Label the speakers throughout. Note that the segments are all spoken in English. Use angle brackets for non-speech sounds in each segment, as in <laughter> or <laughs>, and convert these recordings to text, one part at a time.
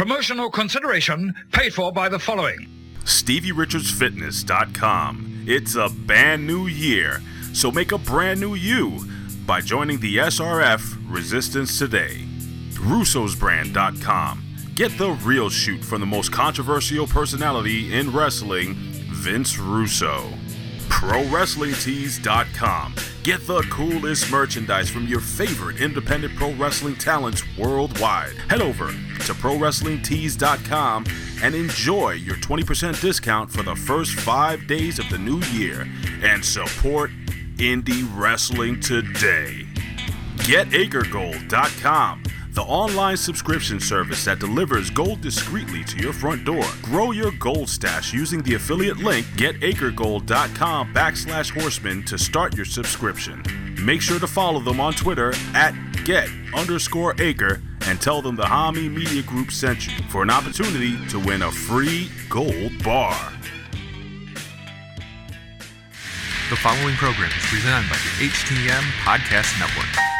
Speaker 1: Promotional consideration paid for by the following
Speaker 2: StevieRichardsFitness.com. It's a brand new year, so make a brand new you by joining the SRF Resistance today. Russo'sBrand.com. Get the real shoot from the most controversial personality in wrestling, Vince Russo. ProWrestlingTees.com. Get the coolest merchandise from your favorite independent pro wrestling talents worldwide. Head over to ProWrestlingTees.com and enjoy your 20% discount for the first five days of the new year and support indie wrestling today. GetAcreGold.com the online subscription service that delivers gold discreetly to your front door. Grow your gold stash using the affiliate link getacregold.com backslash horseman to start your subscription. Make sure to follow them on Twitter at get underscore acre and tell them the Hami Media Group sent you for an opportunity to win a free gold bar.
Speaker 3: The following program is presented by the HTM Podcast Network.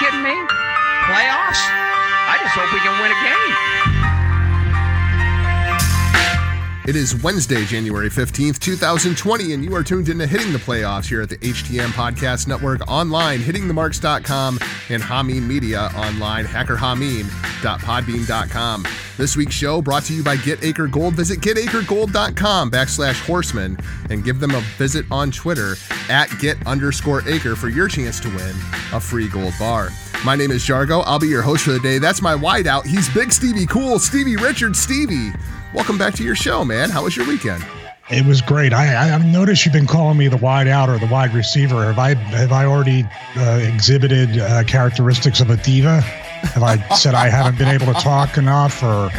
Speaker 3: kidding me? Playoffs? I just hope we can win a game.
Speaker 4: It is Wednesday, January 15th, 2020, and you are tuned into Hitting the Playoffs here at the HTM Podcast Network online, hittingthemarks.com, and Hameen Media online, hackerhameen.podbean.com. This week's show brought to you by Get Acre Gold. Visit getacregold.com backslash horseman and give them a visit on Twitter at get underscore acre for your chance to win a free gold bar. My name is Jargo. I'll be your host for the day. That's my wideout. He's Big Stevie Cool, Stevie Richard Stevie. Welcome back to your show, man. How was your weekend?
Speaker 5: It was great. I, I noticed you've been calling me the wide out or the wide receiver. Have I have I already uh, exhibited uh, characteristics of a diva? Have I said I haven't been able to talk enough or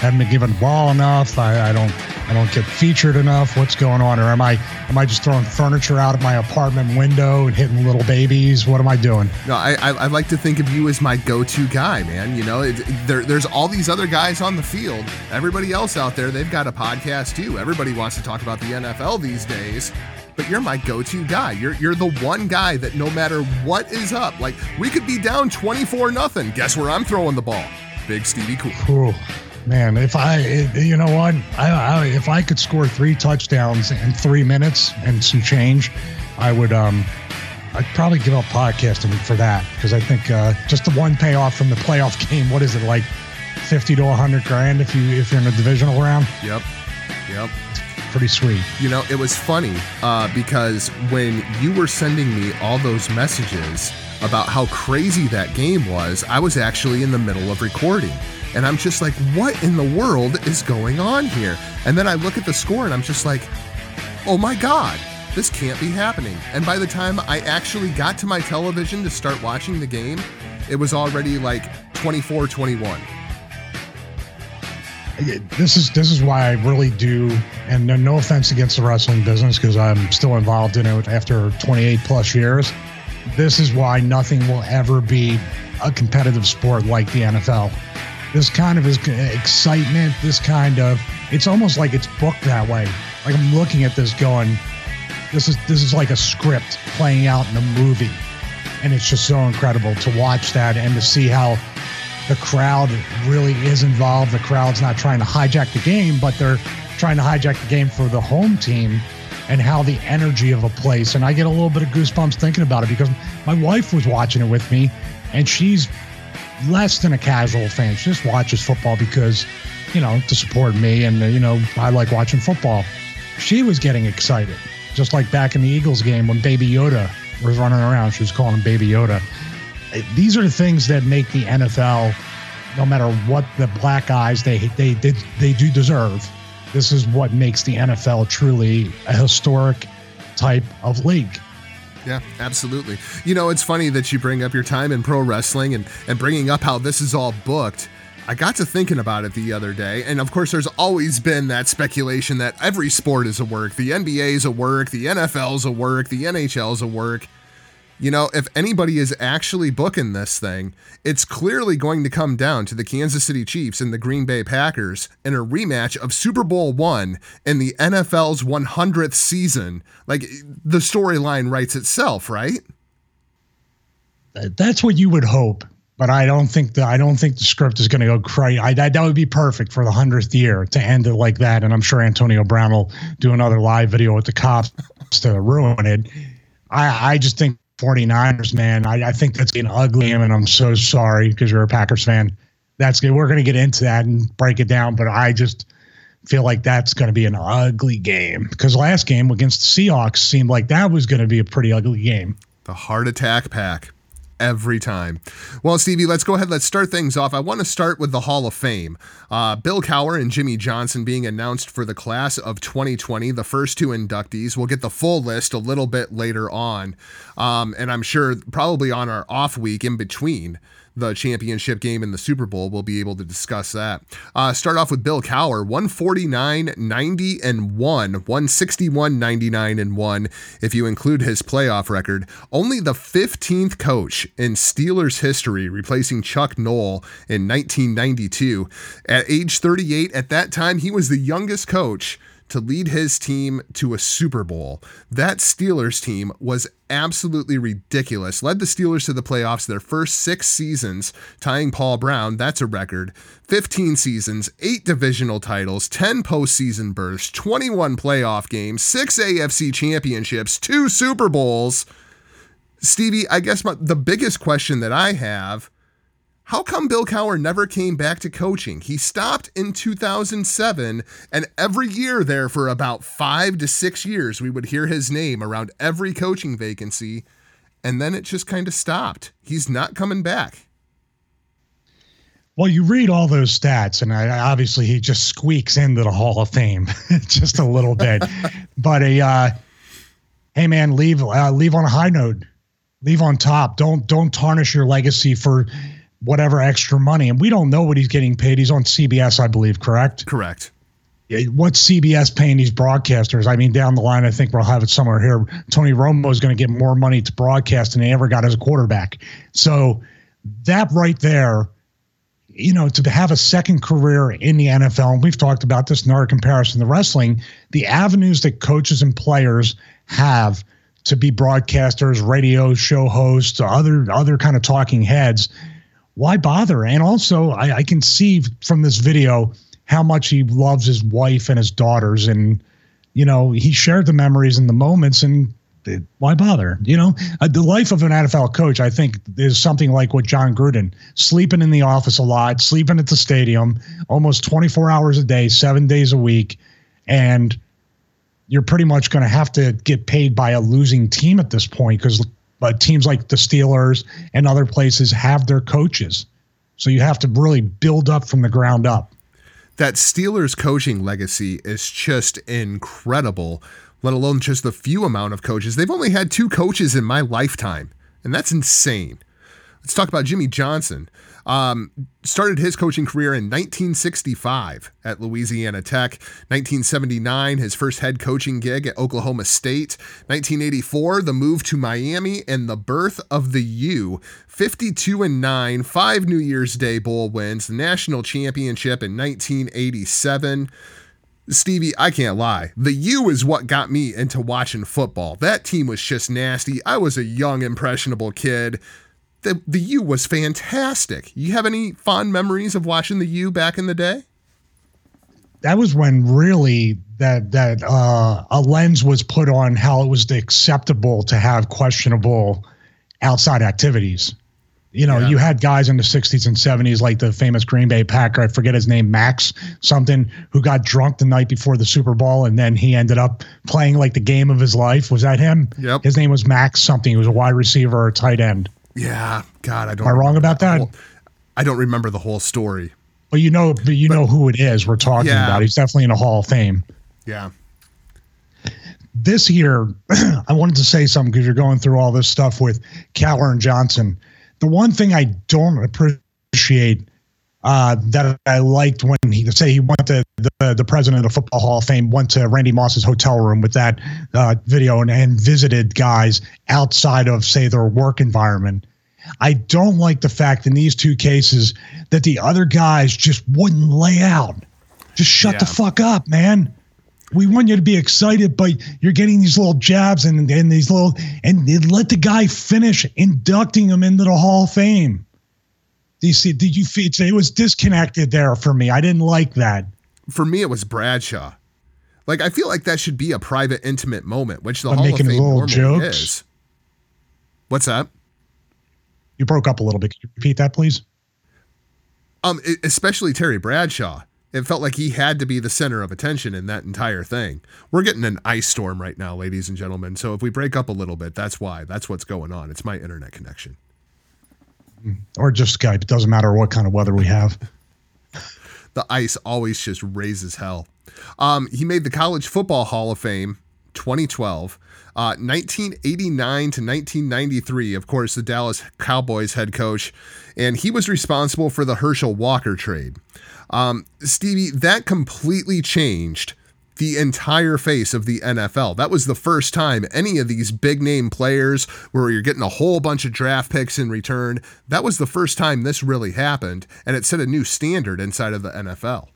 Speaker 5: haven't been given the ball enough? I, I don't I don't get featured enough. What's going on? Or am I am I just throwing furniture out of my apartment window and hitting little babies? What am I doing?
Speaker 4: No, I I, I like to think of you as my go-to guy, man. You know, it, there, there's all these other guys on the field. Everybody else out there, they've got a podcast too. Everybody wants to talk about the NFL these days but you're my go-to guy. You're you're the one guy that no matter what is up, like we could be down 24 nothing. Guess where I'm throwing the ball? Big Stevie Cool.
Speaker 5: Ooh. Man, if I, you know what, I, I, if I could score three touchdowns in three minutes and some change, I would. Um, I'd probably give up podcasting for that because I think uh, just the one payoff from the playoff <laughs> game. What is it like, fifty to hundred grand if you if you're in a divisional round?
Speaker 4: Yep, yep.
Speaker 5: Pretty sweet.
Speaker 4: You know, it was funny uh, because when you were sending me all those messages about how crazy that game was, I was actually in the middle of recording. And I'm just like, what in the world is going on here? And then I look at the score and I'm just like, oh my God, this can't be happening. And by the time I actually got to my television to start watching the game, it was already like 24 21.
Speaker 5: This is this is why I really do, and no offense against the wrestling business because I'm still involved in it after 28 plus years. This is why nothing will ever be a competitive sport like the NFL this kind of excitement, this kind of it's almost like it's booked that way. Like I'm looking at this going, this is this is like a script playing out in a movie. And it's just so incredible to watch that and to see how the crowd really is involved. The crowd's not trying to hijack the game, but they're trying to hijack the game for the home team and how the energy of a place. And I get a little bit of goosebumps thinking about it because my wife was watching it with me and she's less than a casual fan. She just watches football because, you know, to support me and, uh, you know, I like watching football. She was getting excited, just like back in the Eagles game when Baby Yoda was running around. She was calling him Baby Yoda. These are the things that make the NFL, no matter what the black eyes they they they, they do deserve. This is what makes the NFL truly a historic type of league.
Speaker 4: Yeah, absolutely. You know, it's funny that you bring up your time in pro wrestling and, and bringing up how this is all booked. I got to thinking about it the other day, and of course, there's always been that speculation that every sport is a work. The NBA is a work, the NFL is a work, the NHL is a work. You know, if anybody is actually booking this thing, it's clearly going to come down to the Kansas City Chiefs and the Green Bay Packers in a rematch of Super Bowl one in the NFL's 100th season. Like the storyline writes itself, right?
Speaker 5: Uh, that's what you would hope but I don't think the I don't think the script is going to go crazy. I, that, that would be perfect for the hundredth year to end it like that. And I'm sure Antonio Brown will do another live video with the cops <laughs> to ruin it. I I just think 49ers, man. I, I think that's an ugly and I'm so sorry because you're a Packers fan. That's good. We're going to get into that and break it down, but I just feel like that's going to be an ugly game because last game against the Seahawks seemed like that was going to be a pretty ugly game.
Speaker 4: The heart attack pack every time. Well, Stevie, let's go ahead. Let's start things off. I want to start with the Hall of Fame. Uh, Bill Cowher and Jimmy Johnson being announced for the class of 2020, the first two inductees. We'll get the full list a little bit later on. Um, and I'm sure probably on our off week in between the championship game in the Super Bowl. We'll be able to discuss that. Uh, start off with Bill Cowher, 149, 90, and 1, 161, 99, and 1, if you include his playoff record. Only the 15th coach in Steelers history, replacing Chuck Noll in 1992. At age 38, at that time, he was the youngest coach to lead his team to a Super Bowl. That Steelers team was absolutely ridiculous. Led the Steelers to the playoffs their first six seasons, tying Paul Brown. That's a record. 15 seasons, eight divisional titles, 10 postseason berths, 21 playoff games, six AFC championships, two Super Bowls. Stevie, I guess my, the biggest question that I have how come Bill Cowher never came back to coaching? He stopped in 2007, and every year there for about five to six years, we would hear his name around every coaching vacancy, and then it just kind of stopped. He's not coming back.
Speaker 5: Well, you read all those stats, and I, obviously he just squeaks into the Hall of Fame <laughs> just a little bit. <laughs> but a, uh, hey man, leave uh, leave on a high note, leave on top. Don't don't tarnish your legacy for whatever extra money. And we don't know what he's getting paid. He's on CBS, I believe, correct?
Speaker 4: Correct.
Speaker 5: Yeah, what's CBS paying these broadcasters? I mean, down the line, I think we'll have it somewhere here. Tony Romo is going to get more money to broadcast than he ever got as a quarterback. So that right there, you know, to have a second career in the NFL, and we've talked about this in our comparison to wrestling, the avenues that coaches and players have to be broadcasters, radio show hosts, other other kind of talking heads why bother? And also, I, I can see from this video how much he loves his wife and his daughters, and you know he shared the memories and the moments, and why bother? You know, uh, the life of an NFL coach, I think, is something like what Jon Gruden, sleeping in the office a lot, sleeping at the stadium, almost 24 hours a day, seven days a week, and you're pretty much going to have to get paid by a losing team at this point because but teams like the Steelers and other places have their coaches. So you have to really build up from the ground up.
Speaker 4: That Steelers coaching legacy is just incredible, let alone just the few amount of coaches. They've only had two coaches in my lifetime, and that's insane. Let's talk about Jimmy Johnson. Um, started his coaching career in 1965 at Louisiana Tech. 1979, his first head coaching gig at Oklahoma State. 1984, the move to Miami and the birth of the U. 52 and 9, five New Year's Day Bowl wins, the national championship in 1987. Stevie, I can't lie. The U is what got me into watching football. That team was just nasty. I was a young, impressionable kid the the U was fantastic. You have any fond memories of watching the U back in the day?
Speaker 5: That was when really that that uh, a lens was put on how it was acceptable to have questionable outside activities. You know, yeah. you had guys in the 60s and 70s, like the famous Green Bay Packer, I forget his name, Max something, who got drunk the night before the Super Bowl, and then he ended up playing like the game of his life. Was that him?
Speaker 4: Yep.
Speaker 5: His name was Max something. He was a wide receiver or tight end.
Speaker 4: Yeah, God, I don't.
Speaker 5: Am I wrong about that?
Speaker 4: Whole, I don't remember the whole story.
Speaker 5: Well, you know, but you but, know who it is we're talking yeah. about. He's definitely in a Hall of Fame.
Speaker 4: Yeah.
Speaker 5: This year, <clears throat> I wanted to say something because you're going through all this stuff with Cowher and Johnson. The one thing I don't appreciate uh, that I liked when he say he went to the, the president of the Football Hall of Fame went to Randy Moss's hotel room with that uh, video and, and visited guys outside of say their work environment. I don't like the fact in these two cases that the other guys just wouldn't lay out. Just shut yeah. the fuck up, man. We want you to be excited, but you're getting these little jabs and, and these little and let the guy finish inducting him into the Hall of Fame. Do you see? Did you feel it was disconnected there for me? I didn't like that.
Speaker 4: For me, it was Bradshaw. Like I feel like that should be a private, intimate moment, which the but Hall of Fame normally jokes. is. What's that?
Speaker 5: You broke up a little bit. Could you repeat that, please?
Speaker 4: Um, especially Terry Bradshaw. It felt like he had to be the center of attention in that entire thing. We're getting an ice storm right now, ladies and gentlemen. So if we break up a little bit, that's why. That's what's going on. It's my internet connection
Speaker 5: or just Skype. It doesn't matter what kind of weather we have. <laughs>
Speaker 4: the ice always just raises hell. Um, he made the College Football Hall of Fame 2012. Uh, 1989 to 1993, of course, the Dallas Cowboys head coach, and he was responsible for the Herschel Walker trade. Um, Stevie, that completely changed the entire face of the NFL. That was the first time any of these big name players where you're getting a whole bunch of draft picks in return, that was the first time this really happened. And it set a new standard inside of the NFL.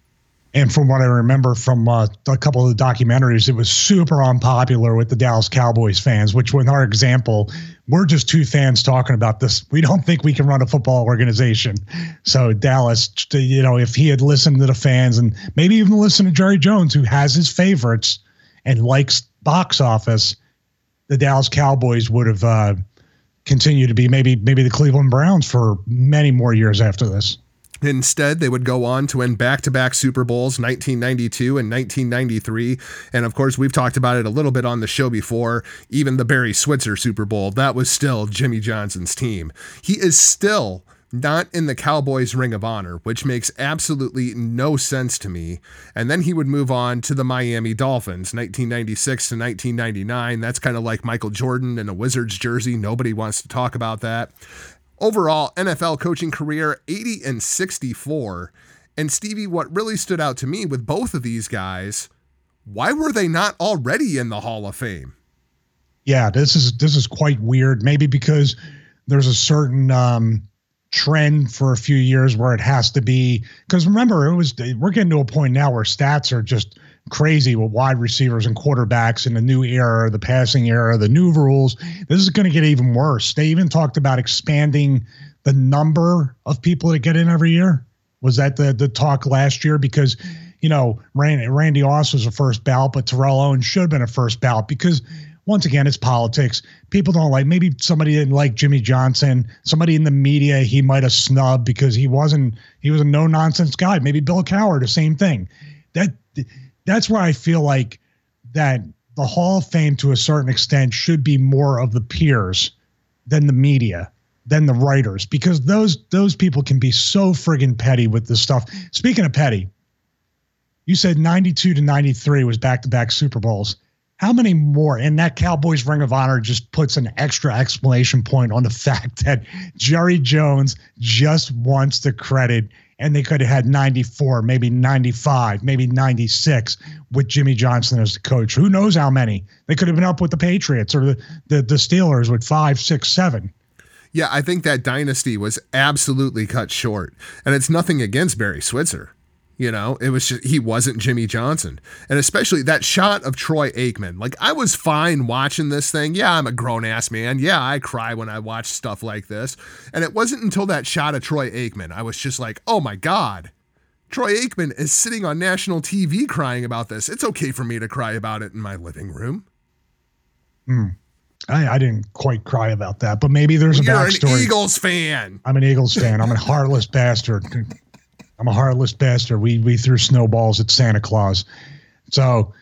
Speaker 5: And from what I remember from uh, a couple of the documentaries, it was super unpopular with the Dallas Cowboys fans, which, with our example, we're just two fans talking about this. We don't think we can run a football organization. So, Dallas, you know, if he had listened to the fans and maybe even listened to Jerry Jones, who has his favorites and likes box office, the Dallas Cowboys would have uh, continued to be maybe maybe the Cleveland Browns for many more years after this.
Speaker 4: Instead, they would go on to win back to back Super Bowls, 1992 and 1993. And of course, we've talked about it a little bit on the show before. Even the Barry Switzer Super Bowl, that was still Jimmy Johnson's team. He is still not in the Cowboys Ring of Honor, which makes absolutely no sense to me. And then he would move on to the Miami Dolphins, 1996 to 1999. That's kind of like Michael Jordan in a Wizards jersey. Nobody wants to talk about that. Overall, NFL coaching career 80 and 64. And Stevie, what really stood out to me with both of these guys, why were they not already in the Hall of Fame?
Speaker 5: Yeah, this is this is quite weird. Maybe because there's a certain um, trend for a few years where it has to be. Because remember, it was we're getting to a point now where stats are just crazy with wide receivers and quarterbacks in the new era, the passing era, the new rules. This is going to get even worse. They even talked about expanding the number of people that get in every year. Was that the the talk last year? Because you know, Randy, Randy Moss was a first ballot, but Terrell Owens should have been a first ballot because once again, it's politics. People don't like maybe somebody didn't like Jimmy Johnson. Somebody in the media he might have snubbed because he wasn't he was a no nonsense guy. Maybe Bill Cowher, the same thing. That that's where I feel like that the Hall of Fame, to a certain extent, should be more of the peers than the media, than the writers, because those those people can be so friggin' petty with this stuff. Speaking of petty, you said 92 to 93 was back to back Super Bowls. How many more? And that Cowboys Ring of Honor just puts an extra explanation point on the <laughs> fact that Jerry Jones just wants the credit and they could have had 94, maybe 95, maybe 96 with Jimmy Johnson as the coach. Who knows how many? They could have been up with the Patriots or the, the, the Steelers with five, six, seven.
Speaker 4: Yeah, I think that dynasty was absolutely cut short. And it's nothing against Barry Switzer. You know, it was just, he wasn't Jimmy Johnson. And especially that shot of Troy Aikman. Like, I was fine watching this thing. Yeah, I'm a grown ass man. Yeah, I cry when I watch stuff like this. And it wasn't until that shot of Troy Aikman, I was just like, oh my God. Troy Aikman is sitting on national TV crying about this. It's okay for me to cry about it in my living room.
Speaker 5: Hmm. I, I, didn't quite cry about that, but maybe there's a backstory.
Speaker 4: You're an Eagles fan.
Speaker 5: I'm an Eagles fan. I'm a heartless bastard. I'm a heartless bastard. We we threw snowballs at Santa Claus. So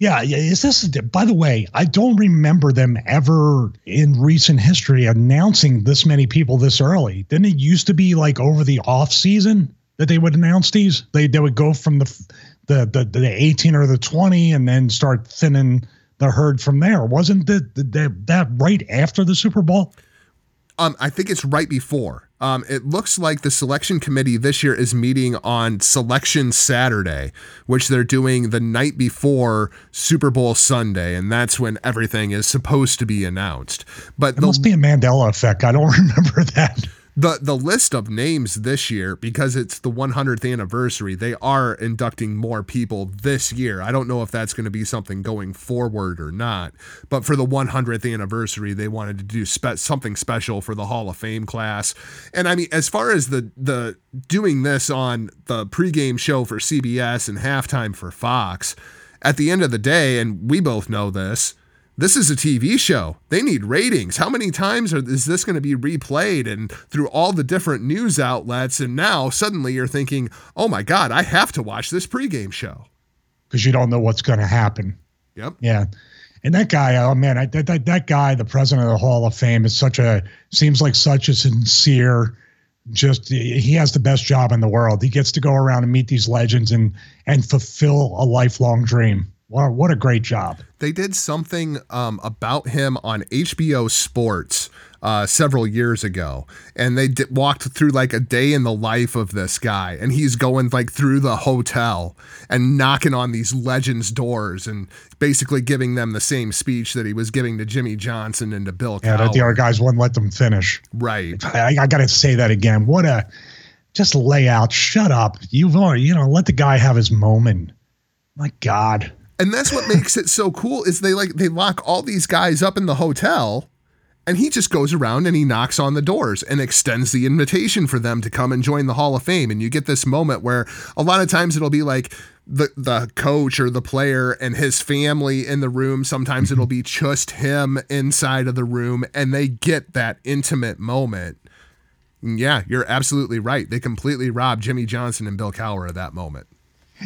Speaker 5: yeah, yeah. Is this by the way, I don't remember them ever in recent history announcing this many people this early. Didn't it used to be like over the off season that they would announce these? They they would go from the the the, the 18 or the 20 and then start thinning the herd from there. Wasn't that that right after the Super Bowl?
Speaker 4: Um, I think it's right before. Um, it looks like the selection committee this year is meeting on Selection Saturday, which they're doing the night before Super Bowl Sunday, and that's when everything is supposed to be announced. But
Speaker 5: it the, must be a Mandela effect. I don't <laughs> remember that
Speaker 4: the the list of names this year because it's the 100th anniversary they are inducting more people this year. I don't know if that's going to be something going forward or not but for the 100th anniversary they wanted to do spe- something special for the hall of fame class. And i mean as far as the the doing this on the pregame show for cbs and halftime for fox at the end of the day and we both know this this is a TV show. They need ratings. How many times are, is this going to be replayed and through all the different news outlets? And now suddenly you're thinking, oh my God, I have to watch this pregame show.
Speaker 5: Because you don't know what's going to happen.
Speaker 4: Yep.
Speaker 5: Yeah. And that guy, oh man, I, that, that guy, the president of the Hall of Fame, is such a, seems like such a sincere, just he has the best job in the world. He gets to go around and meet these legends and and fulfill a lifelong dream. What a, what a great job.
Speaker 4: They did something um, about him on HBO Sports uh, several years ago, and they d- walked through like a day in the life of this guy, and he's going like through the hotel and knocking on these legends' doors and basically giving them the same speech that he was giving to Jimmy Johnson and to Bill.
Speaker 5: Yeah, that the other guys wouldn't let them finish.
Speaker 4: Right.
Speaker 5: I, I got to say that again. What a just lay out. Shut up. You've already, you know, let the guy have his moment. My God
Speaker 4: and that's what makes it so cool is they like they lock all these guys up in the hotel and he just goes around and he knocks on the doors and extends the invitation for them to come and join the Hall of Fame. And you get this moment where a lot of times it'll be like the the coach or the player and his family in the room. Sometimes it'll be just him inside of the room and they get that intimate moment. yeah, you're absolutely right. They completely robbed Jimmy Johnson and Bill Cowher of that moment.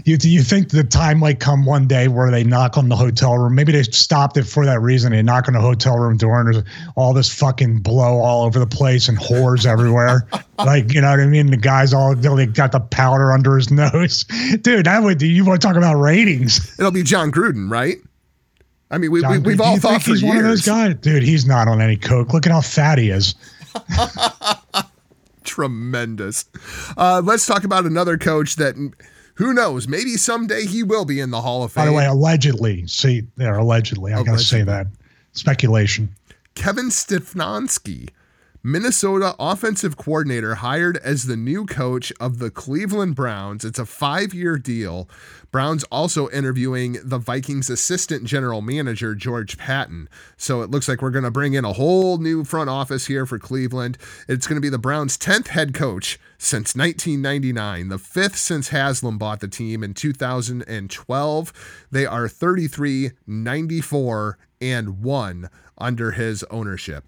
Speaker 5: You do you think the time might come one day where they knock on the hotel room? Maybe they stopped it for that reason. They knock on the hotel room door and there's all this fucking blow all over the place and whores everywhere. <laughs> like you know what I mean? The guys all they got the powder under his nose, <laughs> dude. That would you want to talk about ratings?
Speaker 4: It'll be Jon Gruden, right? I mean, we, John, we, have all thought
Speaker 5: he's
Speaker 4: years.
Speaker 5: one of those guys, dude. He's not on any coke. Look at how fat he is. <laughs>
Speaker 4: Tremendous. Uh, let's talk about another coach that who knows? Maybe someday he will be in the Hall of Fame.
Speaker 5: By the way, allegedly. See, there, allegedly. I got to say that. Speculation.
Speaker 4: Kevin Stefanski Minnesota offensive coordinator hired as the new coach of the Cleveland Browns. It's a five year deal. Browns also interviewing the Vikings assistant general manager, George Paton. So it looks like we're going to bring in a whole new front office here for Cleveland. It's going to be the Browns' 10th head coach since 1999, the fifth since Haslam bought the team in 2012. They are 33, 94, and 1 under his ownership.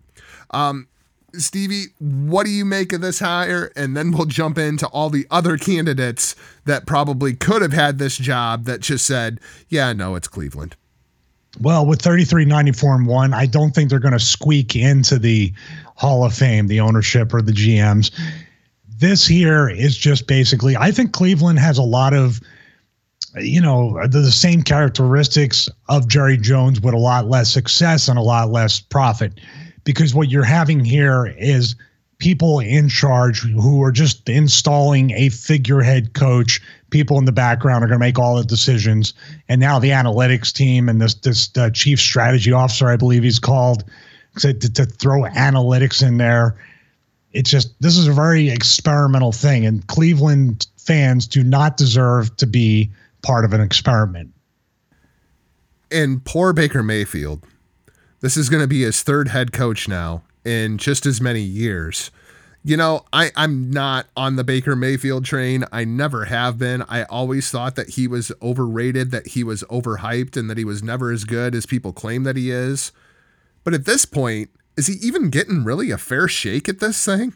Speaker 4: Um, Stevie, what do you make of this hire? And then we'll jump into all the other candidates that probably could have had this job that just said, yeah, no, it's Cleveland.
Speaker 5: Well, with 33, 94, and 1, I don't think they're going to squeak into the Hall of Fame, the ownership or the GMs. This here is just basically, I think Cleveland has a lot of, you know, the, the same characteristics of Jerry Jones with a lot less success and a lot less profit because what you're having here is people in charge who are just installing a figurehead coach. People in the background are going to make all the decisions, and now the analytics team and this this uh, chief strategy officer, I believe he's called, to, to, to throw analytics in there. It's just this is a very experimental thing, and Cleveland fans do not deserve to be part of an experiment.
Speaker 4: And poor Baker Mayfield this is going to be his third head coach now in just as many years. You know, I, I'm not on the Baker Mayfield train. I never have been. I always thought that he was overrated, that he was overhyped, and that he was never as good as people claim that he is. But at this point, is he even getting really a fair shake at this thing?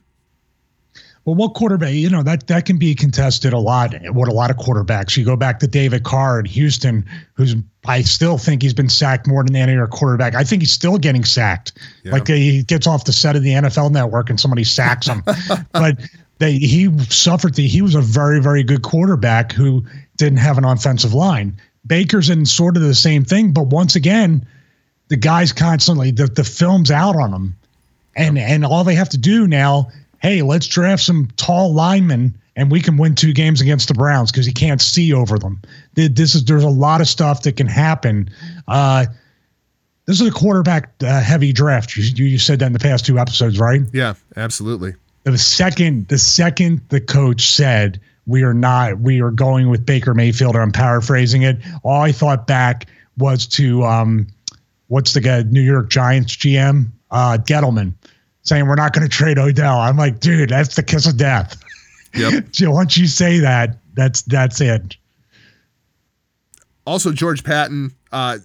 Speaker 5: Well, what quarterback? You know that that can be contested a lot. What a lot of quarterbacks. You go back to David Carr in Houston, who's I still think he's been sacked more than any other quarterback. I think he's still getting sacked. Yeah. Like uh, he gets off the set of the NFL Network and somebody sacks him. <laughs> but they he suffered. The, he was a very very good quarterback who didn't have an offensive line. Baker's in sort of the same thing, but once again, the guys constantly the the film's out on them, and and all they have to do now hey, let's draft some tall linemen and we can win two games against the Browns because he can't see over them. This is there's a lot of stuff that can happen. Uh, this is a quarterback uh, heavy draft. You, you said that in the past two episodes, right?
Speaker 4: Yeah, absolutely.
Speaker 5: The second the second the coach said we are not we are going with Baker Mayfield, or I'm paraphrasing it. All I thought back was to um, what's the guy New York Giants GM uh, Gettleman saying we're not going to trade Odell. I'm like, dude, that's the kiss of death.
Speaker 4: Yep. <laughs>
Speaker 5: Once you say that, that's that's it.
Speaker 4: Also, George Paton. Uh,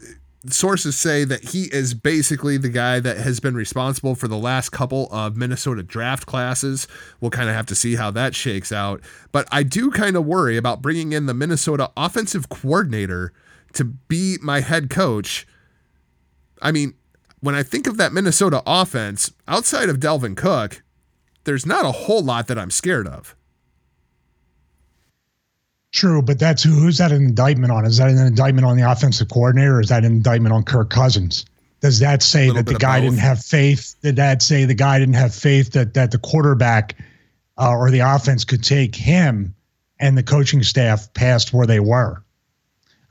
Speaker 4: sources say that he is basically the guy that has been responsible for the last couple of Minnesota draft classes. We'll kind of have to see how that shakes out. But I do kind of worry about bringing in the Minnesota offensive coordinator to be my head coach. I mean, when I think of that Minnesota offense, outside of Dalvin Cook, there's not a whole lot that I'm scared of.
Speaker 5: True, but that's who, who's that an indictment on? Is that an indictment on the offensive coordinator or is that an indictment on Kirk Cousins? Does that say that the guy didn't have faith? Did that say the guy didn't have faith that that the quarterback uh, or the offense could take him and the coaching staff past where they were?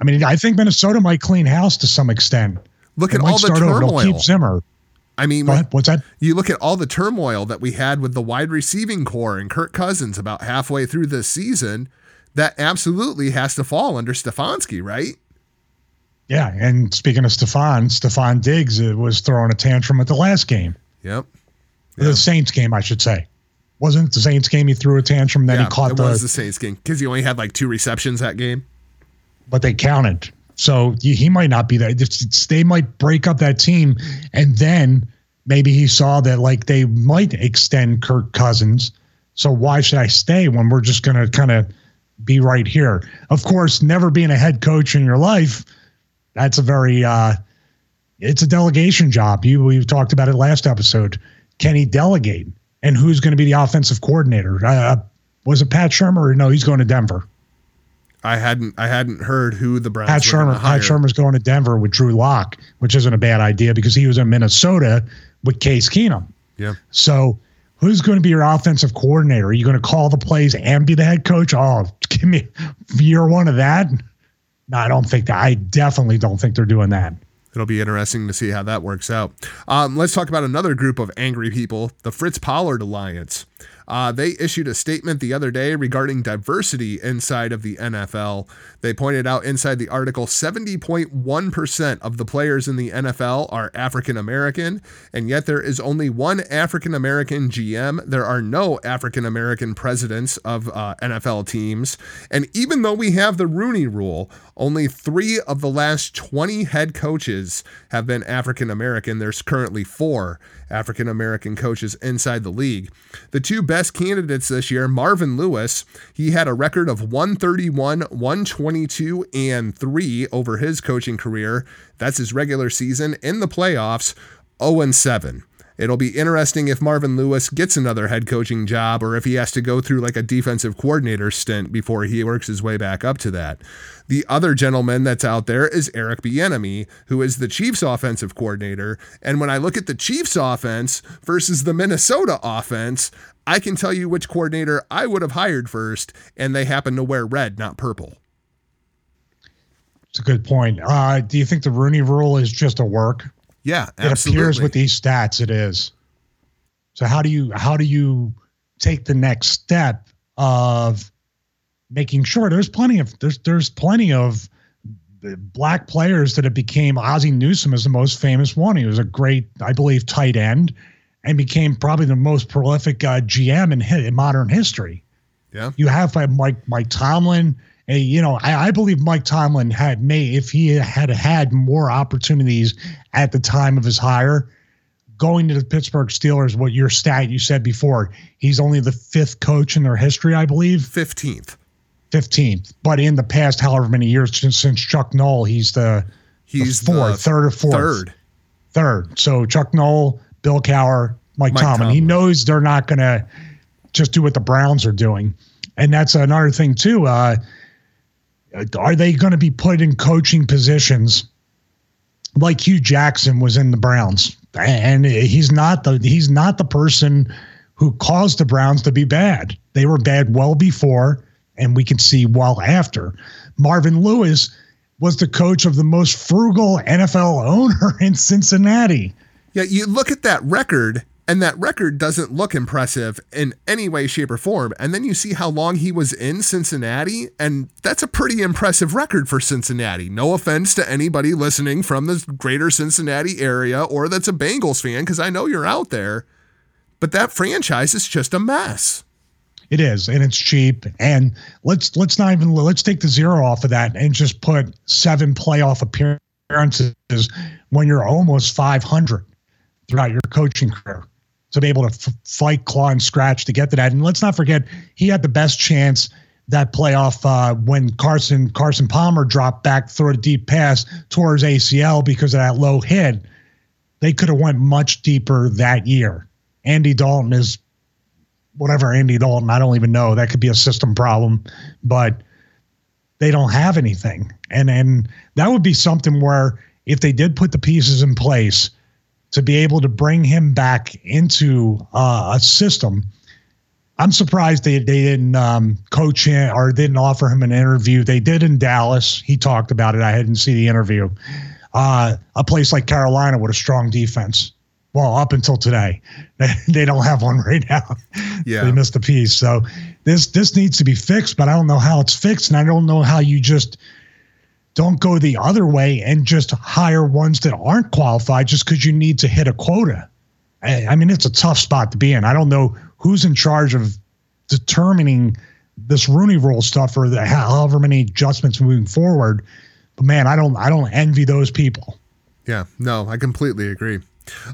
Speaker 5: I mean, I think Minnesota might clean house to some extent.
Speaker 4: Look at all the turmoil.
Speaker 5: Keep Zimmer.
Speaker 4: I mean,
Speaker 5: what's that?
Speaker 4: You look at all the turmoil that we had with the wide receiving core and Kirk Cousins about halfway through this season that absolutely has to fall under Stefanski, right?
Speaker 5: Yeah, and speaking of Stefan, Stefon Diggs uh, was throwing a tantrum at the last game.
Speaker 4: Yep.
Speaker 5: The Saints game, I should say. Wasn't the Saints game he threw a tantrum then
Speaker 4: yeah,
Speaker 5: he caught
Speaker 4: it
Speaker 5: the
Speaker 4: was the Saints game because he only had like two receptions that game.
Speaker 5: But they counted. So he might not be that. They might break up that team, and then maybe he saw that like they might extend Kirk Cousins. So why should I stay when we're just going to kind of be right here. Of course, never being a head coach in your life, that's a very uh, it's a delegation job. You we talked about it last episode. Can he delegate? And who's going to be the offensive coordinator? Uh, was it Pat Shurmur? Or no, he's going to Denver.
Speaker 4: I hadn't I hadn't heard who the Browns.
Speaker 5: Pat Shurmur. Pat Shurmur's going to Denver with Drew Lock, which isn't a bad idea because he was in Minnesota with Case Keenum.
Speaker 4: Yeah.
Speaker 5: So who's going to be your offensive coordinator? Are you going to call the plays and be the head coach? Oh, <laughs> give me year one of that. No, I don't think that. I definitely don't think they're doing that.
Speaker 4: It'll be interesting to see how that works out. Um, let's talk about another group of angry people, the Fritz Pollard Alliance. Uh, they issued a statement the other day regarding diversity inside of the NFL. They pointed out inside the article 70.1% of the players in the NFL are African American, and yet there is only one African American GM. There are no African American presidents of uh, NFL teams. And even though we have the Rooney rule, only three of the last 20 head coaches have been African American. There's currently four African American coaches inside the league. The two best candidates this year, Marvin Lewis, he had a record of 131, 122, and 3 over his coaching career. That's his regular season. In the playoffs, 0 7. It'll be interesting if Marvin Lewis gets another head coaching job or if he has to go through like a defensive coordinator stint before he works his way back up to that. The other gentleman that's out there is Eric Bieniemy, who is the Chiefs offensive coordinator. And when I look at the Chiefs offense versus the Minnesota offense, I can tell you which coordinator I would have hired first, and they happen to wear red, not purple.
Speaker 5: It's a good point. Uh, do you think the Rooney Rule is just a work?
Speaker 4: Yeah,
Speaker 5: it appears with these stats it is. So how do you how do you take the next step of making sure there's plenty of there's there's plenty of black players that have became Ozzie Newsome is the most famous one. He was a great, I believe, tight end, and became probably the most prolific uh, GM in, in modern history.
Speaker 4: Yeah,
Speaker 5: you have Mike Mike Tomlin you know, I, I, believe Mike Tomlin had may if he had had more opportunities at the time of his hire, going to the Pittsburgh Steelers. What your stat you said before, he's only the fifth coach in their history, I believe.
Speaker 4: Fifteenth.
Speaker 5: Fifteenth, but in the past, however many years since, since Chuck Noll, he's the
Speaker 4: he's
Speaker 5: the fourth,
Speaker 4: the
Speaker 5: third or fourth,
Speaker 4: third,
Speaker 5: third. So Chuck Noll, Bill Cowher, Mike, Mike Tomlin. Tomlin. He knows they're not going to just do what the Browns are doing, and that's another thing too. Uh, are they going to be put in coaching positions like Hue Jackson was in the Browns? And he's not the he's not the person who caused the Browns to be bad. They were bad well before, and we can see well after. Marvin Lewis was the coach of the most frugal NFL owner <laughs> in Cincinnati.
Speaker 4: Yeah, you look at that record, and that record doesn't look impressive in any way, shape, or form. And then you see how long he was in Cincinnati, and that's a pretty impressive record for Cincinnati. No offense to anybody listening from the greater Cincinnati area or that's a Bengals fan, because I know you're out there. But that franchise is just a mess.
Speaker 5: It is, and it's cheap. And let's let's not even let's take the zero off of that and just put seven playoff appearances when you're almost 500 throughout your coaching career to be able to f- fight, claw, and scratch to get to that. And let's not forget, he had the best chance that playoff uh, when Carson Carson Palmer dropped back, throw a deep pass towards ACL because of that low hit. They could have went much deeper that year. Andy Dalton is whatever Andy Dalton. I don't even know. That could be a system problem, but they don't have anything. And and that would be something where if they did put the pieces in place to be able to bring him back into uh, a system. I'm surprised they, they didn't um, coach him or didn't offer him an interview. They did in Dallas. He talked about it. I didn't see the interview. Uh, a place like Carolina with a strong defense. Well, up until today, <laughs> they don't have one right now. <laughs> Yeah, they missed a piece. So this this needs to be fixed, but I don't know how it's fixed, and I don't know how you just don't go the other way and just hire ones that aren't qualified just because you need to hit a quota. I, I mean, it's a tough spot to be in. I don't know who's in charge of determining this Rooney Rule stuff or the, however many adjustments moving forward. But man, I don't I don't envy those people.
Speaker 4: Yeah, no, I completely agree.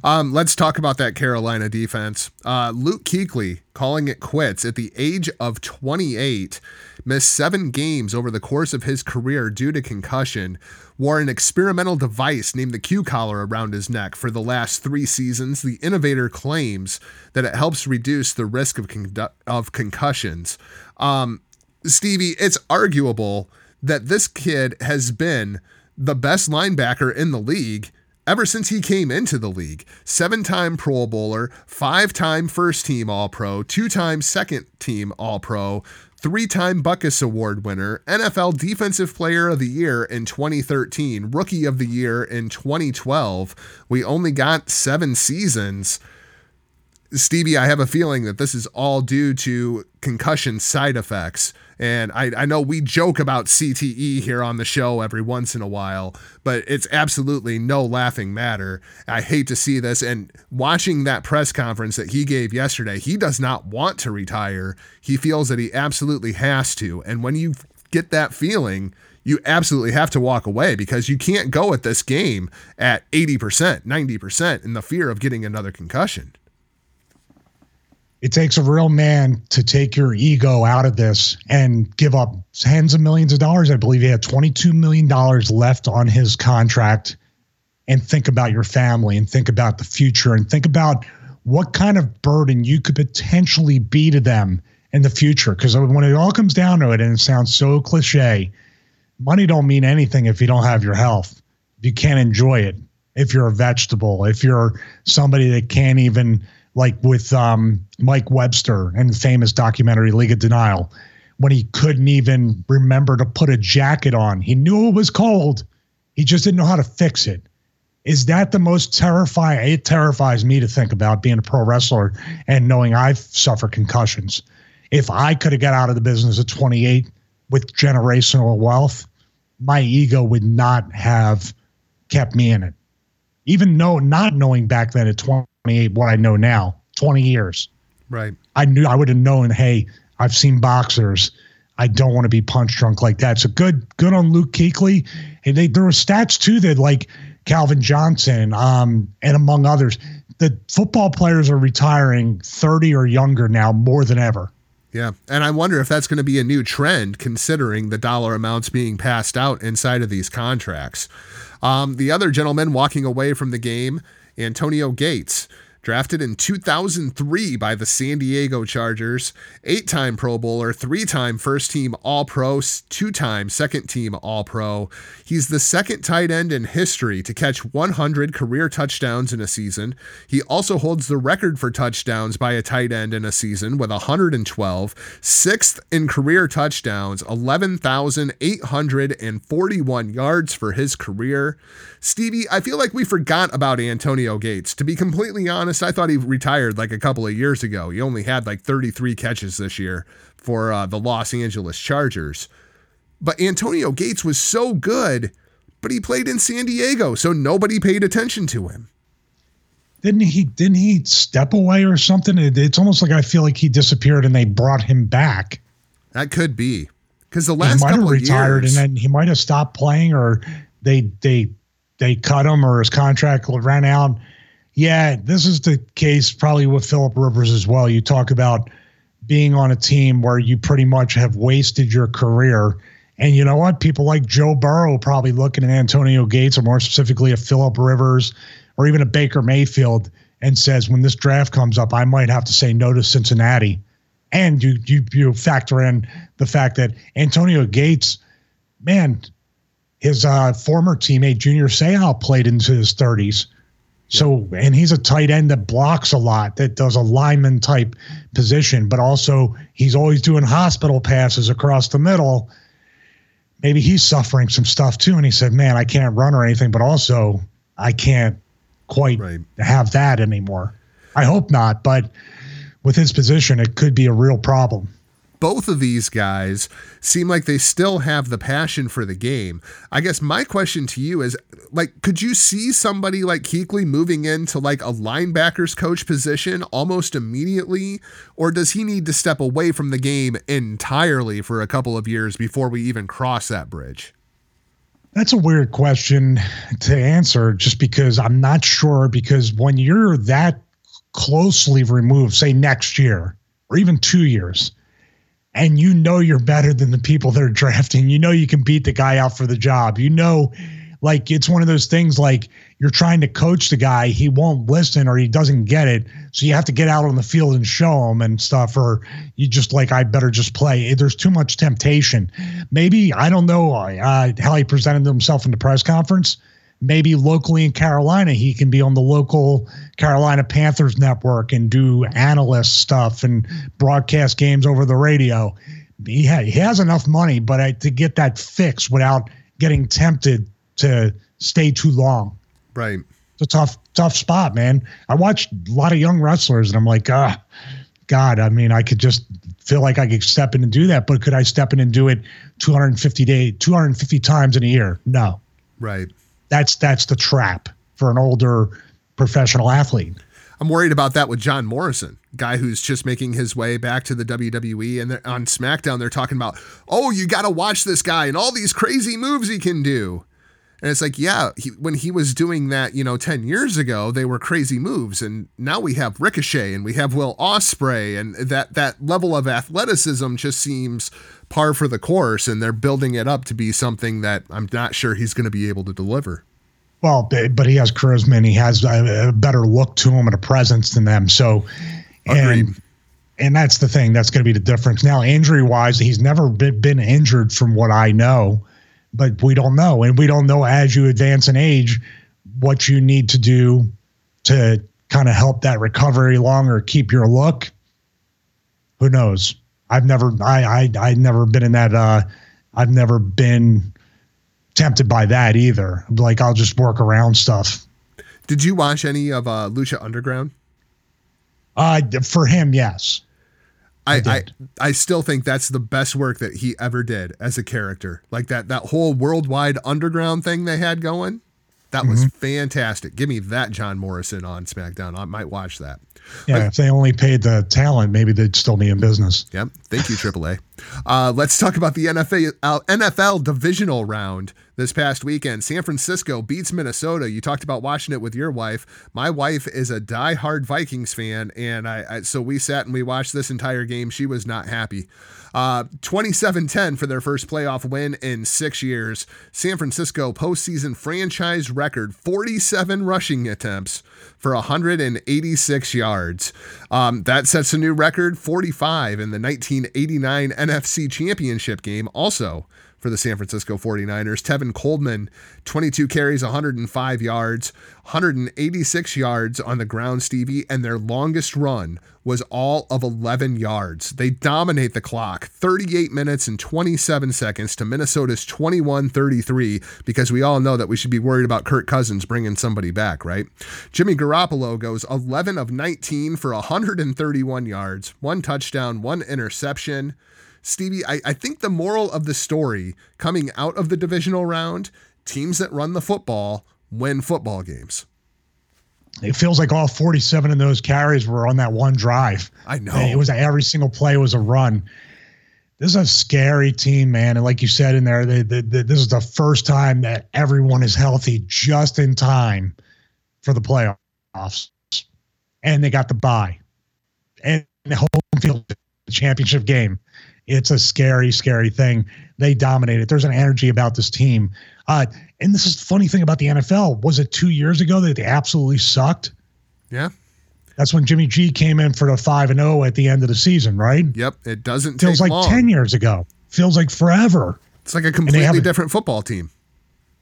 Speaker 4: Um, let's talk about that Carolina defense. Uh, Luke Kuechly calling it quits at the age of 28, missed seven games over the course of his career due to concussion, wore an experimental device named the Q collar around his neck for the last three seasons. The innovator claims that it helps reduce the risk of, con- of concussions. Um, Stevie, it's arguable that this kid has been the best linebacker in the league ever since he came into the league. Seven time Pro Bowler, five time first team All Pro, two time second team All Pro, three time Butkus Award winner, NFL Defensive Player of the Year in 2013, Rookie of the Year in 2012. We only got seven seasons. Stevie, I have a feeling that this is all due to concussion side effects. And I, I know we joke about CTE here on the show every once in a while, but it's absolutely no laughing matter. I hate to see this. And watching that press conference that he gave yesterday, he does not want to retire. He feels that he absolutely has to. And when you get that feeling, you absolutely have to walk away because you can't go at this game at 80%, 90% in the fear of getting another concussion
Speaker 5: it takes a real man to take your ego out of this and give up tens of millions of dollars. I believe he had $22 million left on his contract and think about your family and think about the future and think about what kind of burden you could potentially be to them in the future. Because when it all comes down to it, and it sounds so cliche, money don't mean anything if you don't have your health. If you can't enjoy it, if you're a vegetable, if you're somebody that can't even – like with um, Mike Webster and the famous documentary League of Denial, when he couldn't even remember to put a jacket on. He knew it was cold, he just didn't know how to fix it. Is that the most terrifying? It terrifies me to think about being a pro wrestler and knowing I've suffered concussions. If I could have got out of the business at 28 with generational wealth, my ego would not have kept me in it. Even though not knowing back then at 20 28 what I know now, 20 years.
Speaker 4: Right.
Speaker 5: I knew I would have known, hey, I've seen boxers. I don't want to be punch drunk like that. So good, good on Luke Kuechly. And they, there were stats too that like Calvin Johnson, um, and among others, the football players are retiring 30 or younger now more than ever.
Speaker 4: Yeah. And I wonder if that's going to be a new trend considering the dollar amounts being passed out inside of these contracts. Um, the other gentleman walking away from the game Antonio Gates drafted in 2003 by the San Diego Chargers, eight time Pro Bowler, three time first team All Pro, two time second team All Pro. He's the second tight end in history to catch 100 career touchdowns in a season. He also holds the record for touchdowns by a tight end in a season with 112, sixth in career touchdowns, 11,841 yards for his career. Stevie, I feel like we forgot about Antonio Gates. To be completely honest, I thought he retired like a couple of years ago. He only had like 33 catches this year for uh, the Los Angeles Chargers. But Antonio Gates was so good, but he played in San Diego, so nobody paid attention to him.
Speaker 5: Didn't he? Didn't he step away or something? It, it's almost like I feel like he disappeared and they brought him back.
Speaker 4: That could be because the last time
Speaker 5: he might have retired
Speaker 4: years,
Speaker 5: and then he might have stopped playing, or they they they cut him or his contract ran out. Yeah, this is the case probably with Philip Rivers as well. You talk about being on a team where you pretty much have wasted your career. And you know what? People like Joe Burrow probably looking at Antonio Gates or more specifically a Philip Rivers or even a Baker Mayfield and says, when this draft comes up, I might have to say no to Cincinnati. And you you you factor in the fact that Antonio Gates, man, his uh, former teammate Junior Seau played into his 30s. So, and he's a tight end that blocks a lot, that does a lineman type position, but also he's always doing hospital passes across the middle. Maybe he's suffering some stuff too. And he said, Man, I can't run or anything, but also I can't quite right. have that anymore. I hope not, but with his position, it could be a real problem
Speaker 4: both of these guys seem like they still have the passion for the game. I guess my question to you is like, could you see somebody like Kuechly moving into like a linebackers coach position almost immediately? Or does he need to step away from the game entirely for a couple of years before we even cross that bridge?
Speaker 5: That's a weird question to answer just because I'm not sure. Because when you're that closely removed, say next year or even two years, and you know you're better than the people that are drafting. You know you can beat the guy out for the job. You know, like it's one of those things like you're trying to coach the guy, he won't listen or he doesn't get it. So you have to get out on the field and show him and stuff, or you just like, I better just play. There's too much temptation. Maybe, I don't know uh, how he presented himself in the press conference maybe locally in Carolina, he can be on the local Carolina Panthers network and do analyst stuff and broadcast games over the radio. He, ha- he has enough money, but I, to get that fixed without getting tempted to stay too long.
Speaker 4: Right.
Speaker 5: It's a tough, tough spot, man. I watched a lot of young wrestlers and I'm like, ah, God, I mean, I could just feel like I could step in and do that, but could I step in and do it 250 day, 250 times in a year? No.
Speaker 4: Right
Speaker 5: that's that's the trap for an older professional athlete.
Speaker 4: I'm worried about that with John Morrison, guy who's just making his way back to the WWE. And on SmackDown, they're talking about, oh, you got to watch this guy and all these crazy moves he can do. And it's like, yeah, he, when he was doing that, you know, 10 years ago, they were crazy moves. And now we have Ricochet and we have Will Ospreay, and that, that level of athleticism just seems par for the course. And they're building it up to be something that I'm not sure he's going to be able to deliver.
Speaker 5: Well, but he has charisma and he has a, better look to him and a presence than them. So, and, and that's the thing. That's going to be the difference. Now, injury wise, he's never been, been injured from what I know, but we don't know. And we don't know as you advance in age what you need to do to kind of help that recovery longer, keep your look. Who knows? I've never, I, I, I've never been in that, uh, I've never been tempted by that either. Like I'll just work around stuff.
Speaker 4: Did you watch any of uh, Lucha Underground?
Speaker 5: Uh, for him, yes.
Speaker 4: I, I, I, still think that's the best work that he ever did as a character. Like that that whole worldwide underground thing they had going. That was mm-hmm. fantastic. Give me that John Morrison on SmackDown. I might watch that.
Speaker 5: Yeah, if they only paid the talent, maybe they'd still be in business.
Speaker 4: Yep. Thank you, AAA. Uh, let's talk about the NFL uh, NFL divisional round. this past weekend. San Francisco beats Minnesota. You talked about watching it with your wife. My wife is a die-hard Vikings fan, and I, I so we sat and we watched this entire game. She was not happy. Uh, 27-10 for their first playoff win in six years. San Francisco postseason franchise record 47 rushing attempts for 186 yards. Um, that sets a new record 45 in the 1989 NFC Championship game. Also for the San Francisco 49ers. Tevin Coleman, 22 carries, 105 yards, 186 yards on the ground, Stevie, and their longest run was all of 11 yards. They dominate the clock, 38 minutes and 27 seconds to Minnesota's 21 33, because we all know that we should be worried about Kirk Cousins bringing somebody back, right? Jimmy Garoppolo goes 11 of 19 for 131 yards, one touchdown, one interception. Stevie, I, I think the moral of the story coming out of the divisional round teams that run the football win football games.
Speaker 5: It feels like all 47 of those carries were on that one drive.
Speaker 4: I know.
Speaker 5: It was every single play was a run. This is a scary team, man. And like you said in there, they, they, they, this is the first time that everyone is healthy just in time for the playoffs. And they got the bye. And the home field championship game it's a scary, scary thing. They dominate it. There's an energy about this team. Uh, and this is the funny thing about the NFL. Was it two years ago that they absolutely sucked?
Speaker 4: Yeah.
Speaker 5: That's when Jimmy G came in for the five and zero oh at the end of the season, right?
Speaker 4: Yep. It doesn't
Speaker 5: feels like
Speaker 4: long.
Speaker 5: ten years ago. Feels like forever.
Speaker 4: It's like a completely different football team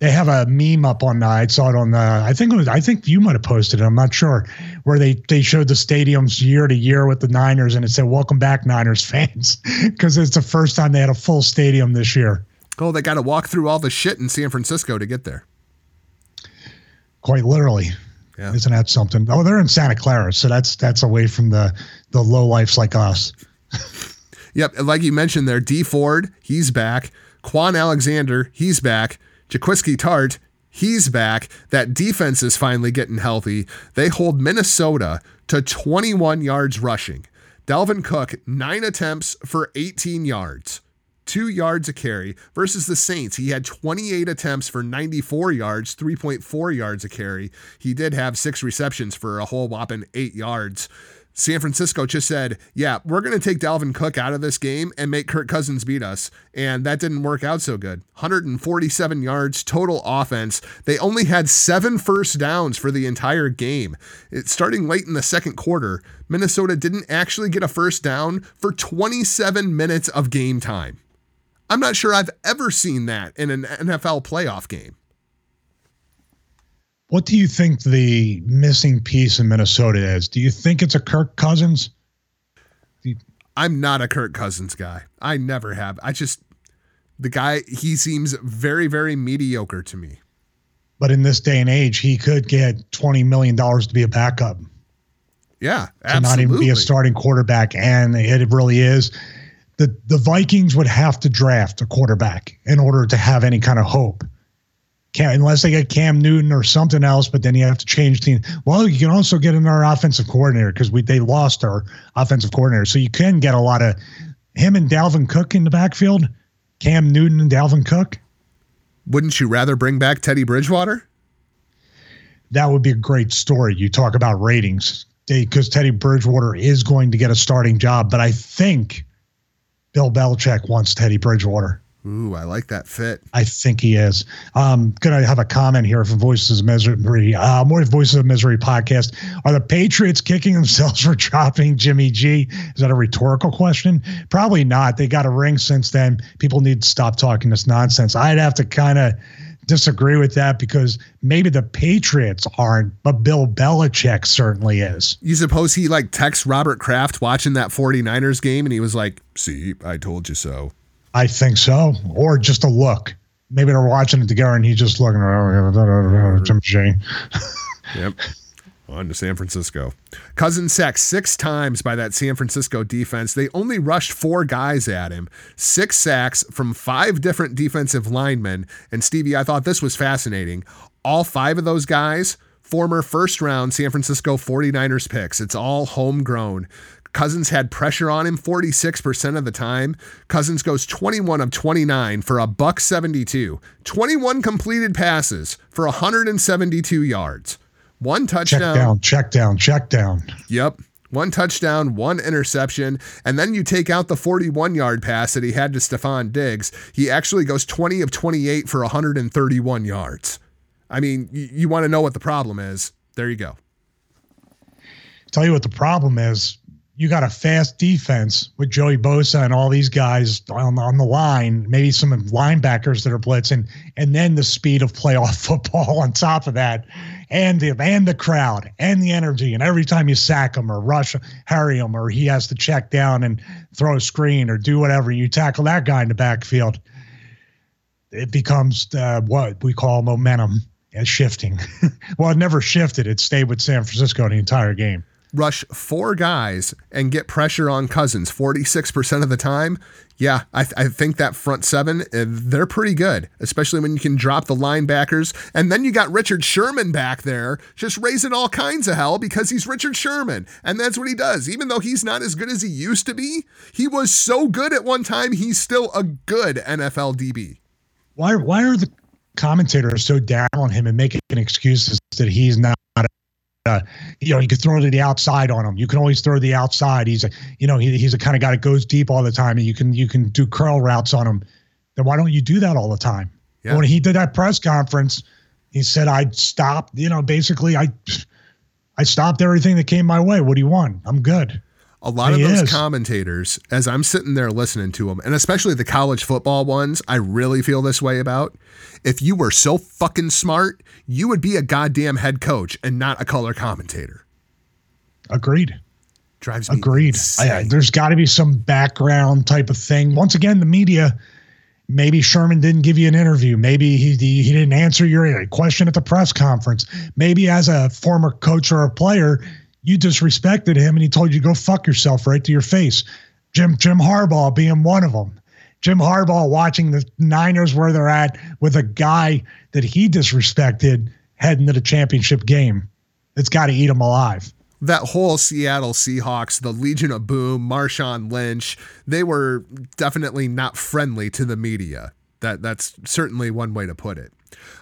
Speaker 5: they have a meme up on. Uh, I saw it on the. I think it was. I think you might have posted it. I'm not sure. Where they they showed the stadiums year to year with the Niners, and it said "Welcome back, Niners fans," <laughs> because it's the first time they had a full stadium this year.
Speaker 4: Oh, they got to walk through all the shit in San Francisco to get there.
Speaker 5: Quite literally. Yeah. Isn't that something? Oh, they're in Santa Clara, so that's that's away from the the low lifes like us. <laughs>
Speaker 4: yep, like you mentioned there, Dee Ford, he's back. Kwon Alexander, he's back. Jaquiski Tartt, he's back. That defense is finally getting healthy. They hold Minnesota to 21 yards rushing. Dalvin Cook, nine attempts for 18 yards, two yards a carry, versus the Saints. He had 28 attempts for 94 yards, 3.4 yards a carry. He did have six receptions for a whole whopping eight yards. San Francisco just said, yeah, we're going to take Dalvin Cook out of this game and make Kirk Cousins beat us. And that didn't work out so good. 147 yards total offense. They only had seven first downs for the entire game. It, starting late in the second quarter, Minnesota didn't actually get a first down for 27 minutes of game time. I'm not sure I've ever seen that in an NFL playoff game.
Speaker 5: What do you think the missing piece in Minnesota is? Do you think it's a Kirk Cousins?
Speaker 4: You- I'm not a Kirk Cousins guy. I never have. I just the guy he seems very very mediocre to me.
Speaker 5: But in this day and age, he could get 20 million dollars to be a backup.
Speaker 4: Yeah,
Speaker 5: absolutely. To not even be a starting quarterback and it really is the the Vikings would have to draft a quarterback in order to have any kind of hope. Cam, unless they get Cam Newton or something else, but then you have to change team. Well, you can also get another offensive coordinator because we they lost our offensive coordinator, so you can get a lot of him and Dalvin Cook in the backfield. Cam Newton and Dalvin Cook.
Speaker 4: Wouldn't you rather bring back Teddy Bridgewater?
Speaker 5: That would be a great story. You talk about ratings because Teddy Bridgewater is going to get a starting job, but I think Bill Belichick wants Teddy Bridgewater.
Speaker 4: Ooh, I like that fit.
Speaker 5: I think he is. Um, gonna have a comment here from Voices of Misery. Uh, more Voices of Misery podcast. Are the Patriots kicking themselves <laughs> for dropping Jimmy G? Is that a rhetorical question? Probably not. They got a ring since then. People need to stop talking this nonsense. I'd have to kind of disagree with that because maybe the Patriots aren't, but Bill Belichick certainly is.
Speaker 4: You suppose he like texts Robert Kraft watching that 49ers game and he was like, see, I told you so.
Speaker 5: I think so, or just a look. Maybe they're watching it together, and he's just looking. <laughs> Jane.
Speaker 4: yep. On to San Francisco. Cousin sacked six times by that San Francisco defense. They only rushed four guys at him. Six sacks from five different defensive linemen. And Stevie, I thought this was fascinating. All five of those guys, former first round San Francisco 49ers picks. It's all homegrown. Cousins had pressure on him 46% of the time. Cousins goes 21 of 29 for a buck 72. 21 completed passes for 172 yards. One touchdown.
Speaker 5: Check down, check down, check down.
Speaker 4: Yep. One touchdown, one interception, and then you take out the 41 yard pass that he had to Stefon Diggs. He actually goes 20 of 28 for 131 yards. I mean, you, you want to know what the problem is. There you go.
Speaker 5: Tell you what the problem is. You got a fast defense with Joey Bosa and all these guys on, on the line, maybe some linebackers that are blitzing, and then the speed of playoff <laughs> football on top of that, and the and the crowd and the energy. And every time you sack him or rush, harry him, or he has to check down and throw a screen or do whatever, you tackle that guy in the backfield. It becomes uh, what we call momentum as shifting. <laughs> well, it never shifted; it stayed with San Francisco the entire game
Speaker 4: rush four guys and get pressure on Cousins 46% of the time, yeah, I, th- I, think that front seven, uh, they're pretty good, especially when you can drop the linebackers. And then you got Richard Sherman back there just raising all kinds of hell because he's Richard Sherman. And that's what he does. Even though he's not as good as he used to be, he was so good at one time, he's still a good NFL DB.
Speaker 5: Why, why are the commentators so down on him and making excuses that he's not uh, you know, you could throw to the outside on him. You can always throw the outside. He's a, you know, he, he's a kind of guy that goes deep all the time, and you can you can do curl routes on him. Then why don't you do that all the time? Yeah. When he did that press conference, he said, "I stopped. You know, basically, I I stopped everything that came my way. What do you want? I'm good."
Speaker 4: A lot he of those is. commentators, as I'm sitting there listening to them, and especially the college football ones, I really feel this way about. If you were so fucking smart, you would be a goddamn head coach and not a color commentator.
Speaker 5: Agreed.
Speaker 4: Drives me
Speaker 5: Agreed. I, there's got to be some background type of thing. Once again, the media. Maybe Sherman didn't give you an interview. Maybe he he didn't answer your question at the press conference. Maybe as a former coach or a player, you disrespected him and he told you go fuck yourself right to your face. Jim Jim Harbaugh being one of them. Jim Harbaugh watching the Niners where they're at with a guy that he disrespected heading to the championship game. It's got to eat him alive.
Speaker 4: That whole Seattle Seahawks, the Legion of Boom, Marshawn Lynch, they were definitely not friendly to the media. That that's certainly one way to put it.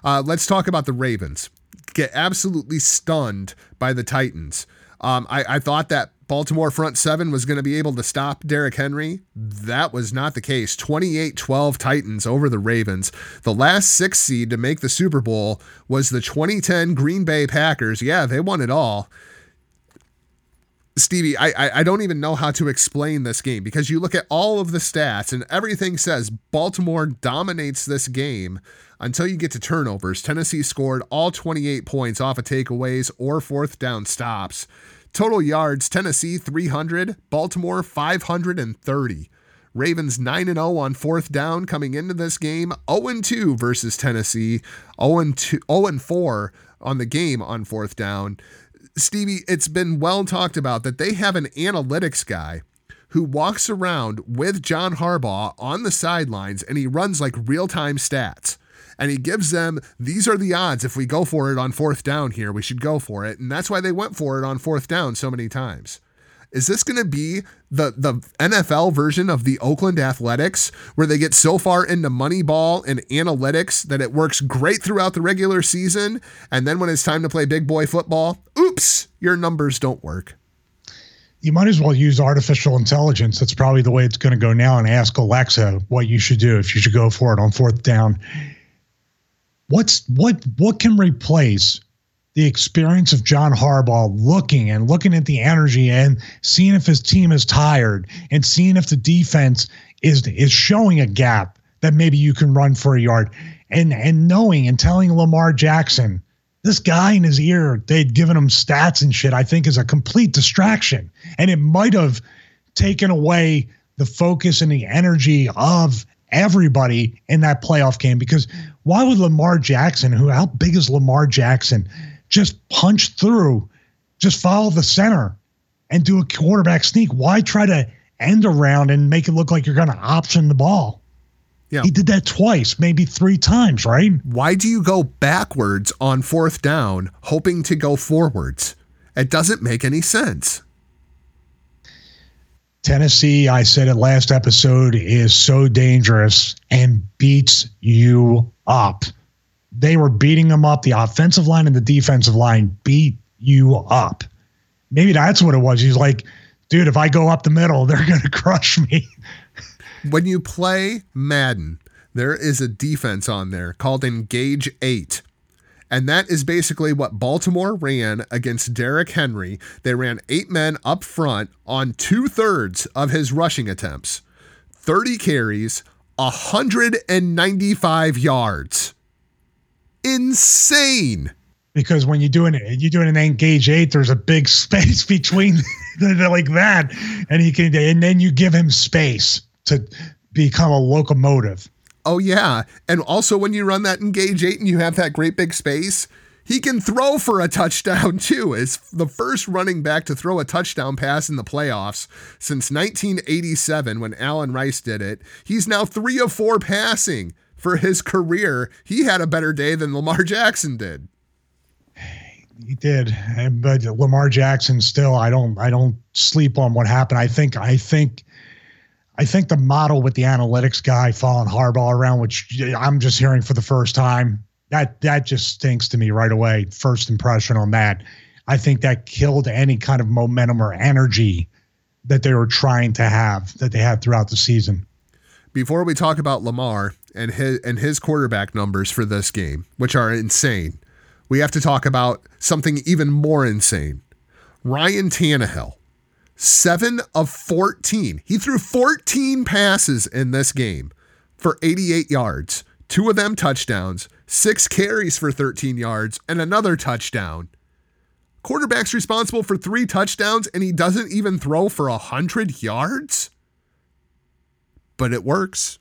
Speaker 4: Uh, let's talk about the Ravens. Get absolutely stunned by the Titans. Um, I, I thought that Baltimore front seven was going to be able to stop Derrick Henry. That was not the case. 28 12 Titans over the Ravens. The last six seed to make the Super Bowl was the 2010 Green Bay Packers. Yeah, they won it all. Stevie, I, I, I don't even know how to explain this game because you look at all of the stats and everything says Baltimore dominates this game until you get to turnovers. Tennessee scored all 28 points off of takeaways or fourth down stops. Total yards Tennessee 300, Baltimore 530. Ravens 9 0 on fourth down coming into this game, 0 2 versus Tennessee, 0 4 on the game on fourth down. Stevie, it's been well talked about that they have an analytics guy who walks around with John Harbaugh on the sidelines and he runs like real time stats and he gives them these are the odds if we go for it on fourth down here, we should go for it. And that's why they went for it on fourth down so many times. Is this going to be the the NFL version of the Oakland Athletics where they get so far into Moneyball and analytics that it works great throughout the regular season and then when it's time to play big boy football, oops, your numbers don't work.
Speaker 5: You might as well use artificial intelligence. That's probably the way it's going to go now and ask Alexa what you should do if you should go for it on fourth down what's what what can replace the experience of John Harbaugh looking and looking at the energy and seeing if his team is tired and seeing if the defense is is showing a gap that maybe you can run for a yard. And and knowing and telling Lamar Jackson this guy in his ear they'd given him stats and shit I think is a complete distraction. And it might have taken away the focus and the energy of everybody in that playoff game because why would Lamar Jackson, who how big is Lamar Jackson, just punch through, just follow the center and do a quarterback sneak? Why try to end around and make it look like you're going to option the ball? Yeah. He did that twice, maybe three times, right?
Speaker 4: Why do you go backwards on fourth down hoping to go forwards? It doesn't make any sense.
Speaker 5: Tennessee, I said it last episode, is so dangerous and beats you up. They were beating them up. The offensive line and the defensive line beat you up. Maybe that's what it was. He's like, dude, if I go up the middle, <laughs> they're going to crush me.
Speaker 4: When you play Madden, there is a defense on there called Engage 8. And that is basically what Baltimore ran against Derrick Henry. They ran eight men up front on two thirds of his rushing attempts, 30 carries, 195 yards. Insane.
Speaker 5: Because when you're doing it, you're doing an engage eight, there's a big <laughs> space between <laughs> like that. And he can and then you give him space to become a locomotive.
Speaker 4: Oh yeah, and also when you run that engage eight and you have that great big space, he can throw for a touchdown <laughs> too. Is the first running back to throw a touchdown pass in the playoffs since 1987 when Allen Rice did it. He's now three of four passing for his career. He had a better day than Lamar Jackson did.
Speaker 5: He did, but Lamar Jackson still. I don't. I don't sleep on what happened. I think. I think I think the model with the analytics guy following Harbaugh around, which I'm just hearing for the first time, that that just stinks to me right away. First impression on that. I think that killed any kind of momentum or energy that they were trying to have that they had throughout the season.
Speaker 4: Before we talk about Lamar and his and his quarterback numbers for this game, which are insane, we have to talk about something even more insane. Ryan Tannehill seven of 14. He threw 14 passes in this game for 88 yards, two of them touchdowns, six carries for 13 yards, and another touchdown. Quarterback's responsible for three touchdowns, and he doesn't even throw for 100 yards? But it works.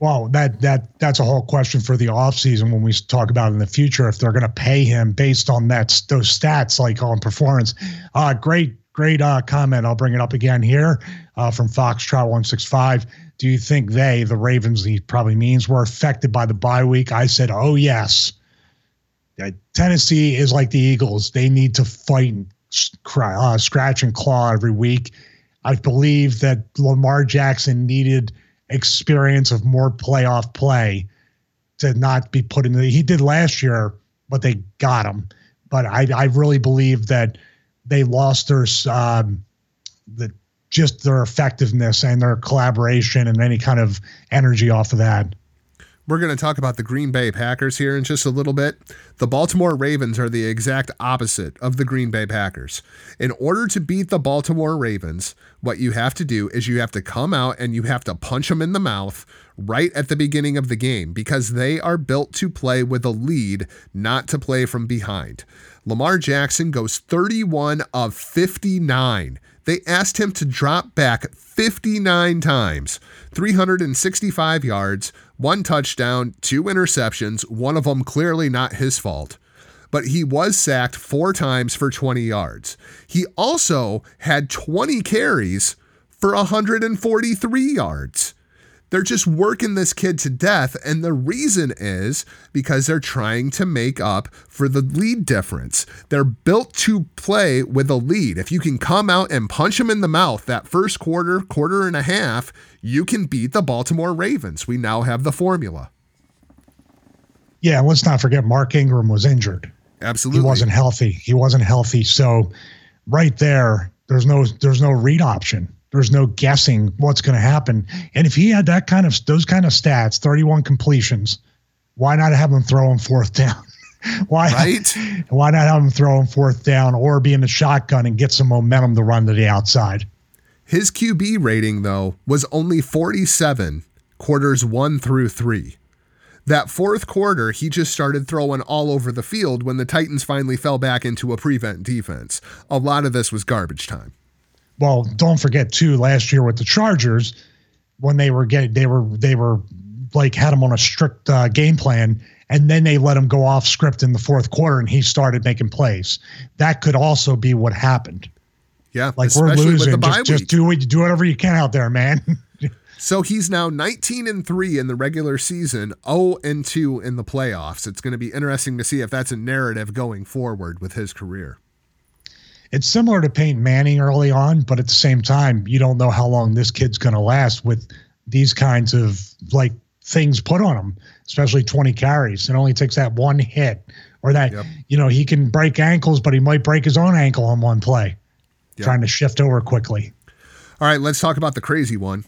Speaker 5: Well, that that that's a whole question for the offseason when we talk about in the future if they're going to pay him based on that those stats like on performance. Uh, great great uh, comment. I'll bring it up again here uh, from Foxtrot one six five. Do you think they, the Ravens, he probably means, were affected by the bye week? I said, oh yes. Tennessee is like the Eagles; they need to fight, and uh, scratch and claw every week. I believe that Lamar Jackson needed experience of more playoff play to not be put in the. He did last year, but they got him. But I, I really believe that they lost their um, the just their effectiveness and their collaboration and any kind of energy off of that.
Speaker 4: We're going to talk about the Green Bay Packers here in just a little bit. The Baltimore Ravens are the exact opposite of the Green Bay Packers. In order to beat the Baltimore Ravens, what you have to do is you have to come out and you have to punch them in the mouth right at the beginning of the game because they are built to play with a lead, not to play from behind. Lamar Jackson goes 31 of 59. They asked him to drop back 59 times, 365 yards, one touchdown, two interceptions, one of them clearly not his fault. But he was sacked four times for 20 yards. He also had 20 carries for 143 yards. They're just working this kid to death. And the reason is because they're trying to make up for the lead difference. They're built to play with a lead. If you can come out and punch them in the mouth that first quarter, quarter and a half, you can beat the Baltimore Ravens. We now have the formula.
Speaker 5: Yeah, let's not forget Mark Ingram was injured.
Speaker 4: Absolutely.
Speaker 5: He wasn't healthy. He wasn't healthy. So right there, there's no there's no read option. There's no guessing what's going to happen. And if he had that kind of those kind of stats, 31 completions, why not have him throw him fourth down? <laughs> why
Speaker 4: right? <laughs>
Speaker 5: Why not have him throw him fourth down or be in the shotgun and get some momentum to run to the outside?
Speaker 4: His QB rating though was only 47 quarters 1 through 3. That fourth quarter, he just started throwing all over the field when the Titans finally fell back into a prevent defense. A lot of this was garbage time
Speaker 5: well, don't forget too, last year with the Chargers, when they were getting, they were, they were like had him on a strict uh, game plan, and then they let him go off script in the fourth quarter, and he started making plays. That could also be what happened.
Speaker 4: Yeah,
Speaker 5: like we're losing. Just, just, do it, do whatever you can out there, man. <laughs>
Speaker 4: so he's now 19 and three in the regular season, 0 and two in the playoffs. It's going to be interesting to see if that's a narrative going forward with his career.
Speaker 5: It's similar to Peyton Manning early on, but at the same time, you don't know how long this kid's going to last with these kinds of like things put on him, especially 20 carries. It only takes that one hit or that, yep. you know, he can break ankles, but he might break his own ankle on one play, yep. trying to shift over quickly.
Speaker 4: All right, let's talk about the crazy one.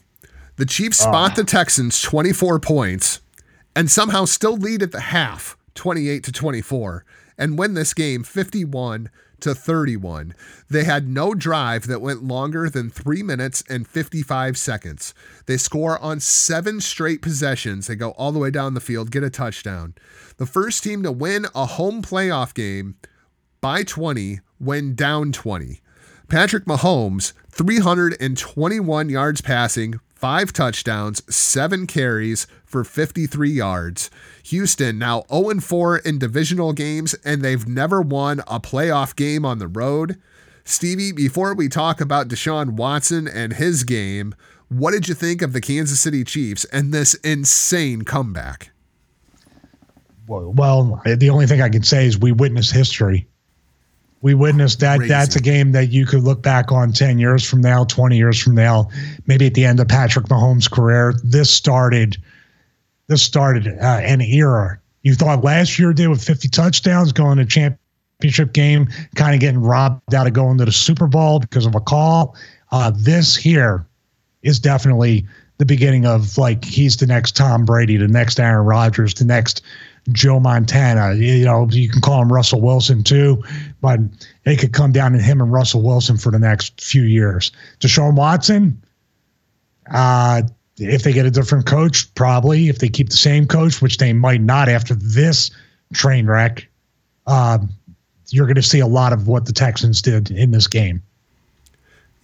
Speaker 4: The Chiefs spot uh, the Texans 24 points and somehow still lead at the half, 28 to 24, and win this game 51 to 31. They had no drive that went longer than 3 minutes and 55 seconds. They score on 7 straight possessions. They go all the way down the field, get a touchdown. The first team to win a home playoff game by 20 when down 20. Patrick Mahomes, 321 yards passing, five touchdowns, seven carries for 53 yards. Houston now 0 4 in divisional games, and they've never won a playoff game on the road. Stevie, before we talk about Deshaun Watson and his game, what did you think of the Kansas City Chiefs and this insane comeback?
Speaker 5: Well, the only thing I can say is we witnessed history. We witnessed that. Crazy. That's a game that you could look back on 10 years from now, 20 years from now, maybe at the end of Patrick Mahomes' career. This started this started uh, an era. You thought last year did with 50 touchdowns going to championship game, kind of getting robbed out of going to the Super Bowl because of a call. Uh, this here is definitely the beginning of like he's the next Tom Brady, the next Aaron Rodgers, the next Joe Montana. You know, you can call him Russell Wilson too, but it could come down to him and Russell Wilson for the next few years. Deshaun Watson, uh, if they get a different coach, probably. If they keep the same coach, which they might not after this train wreck, um, you're going to see a lot of what the Texans did in this game.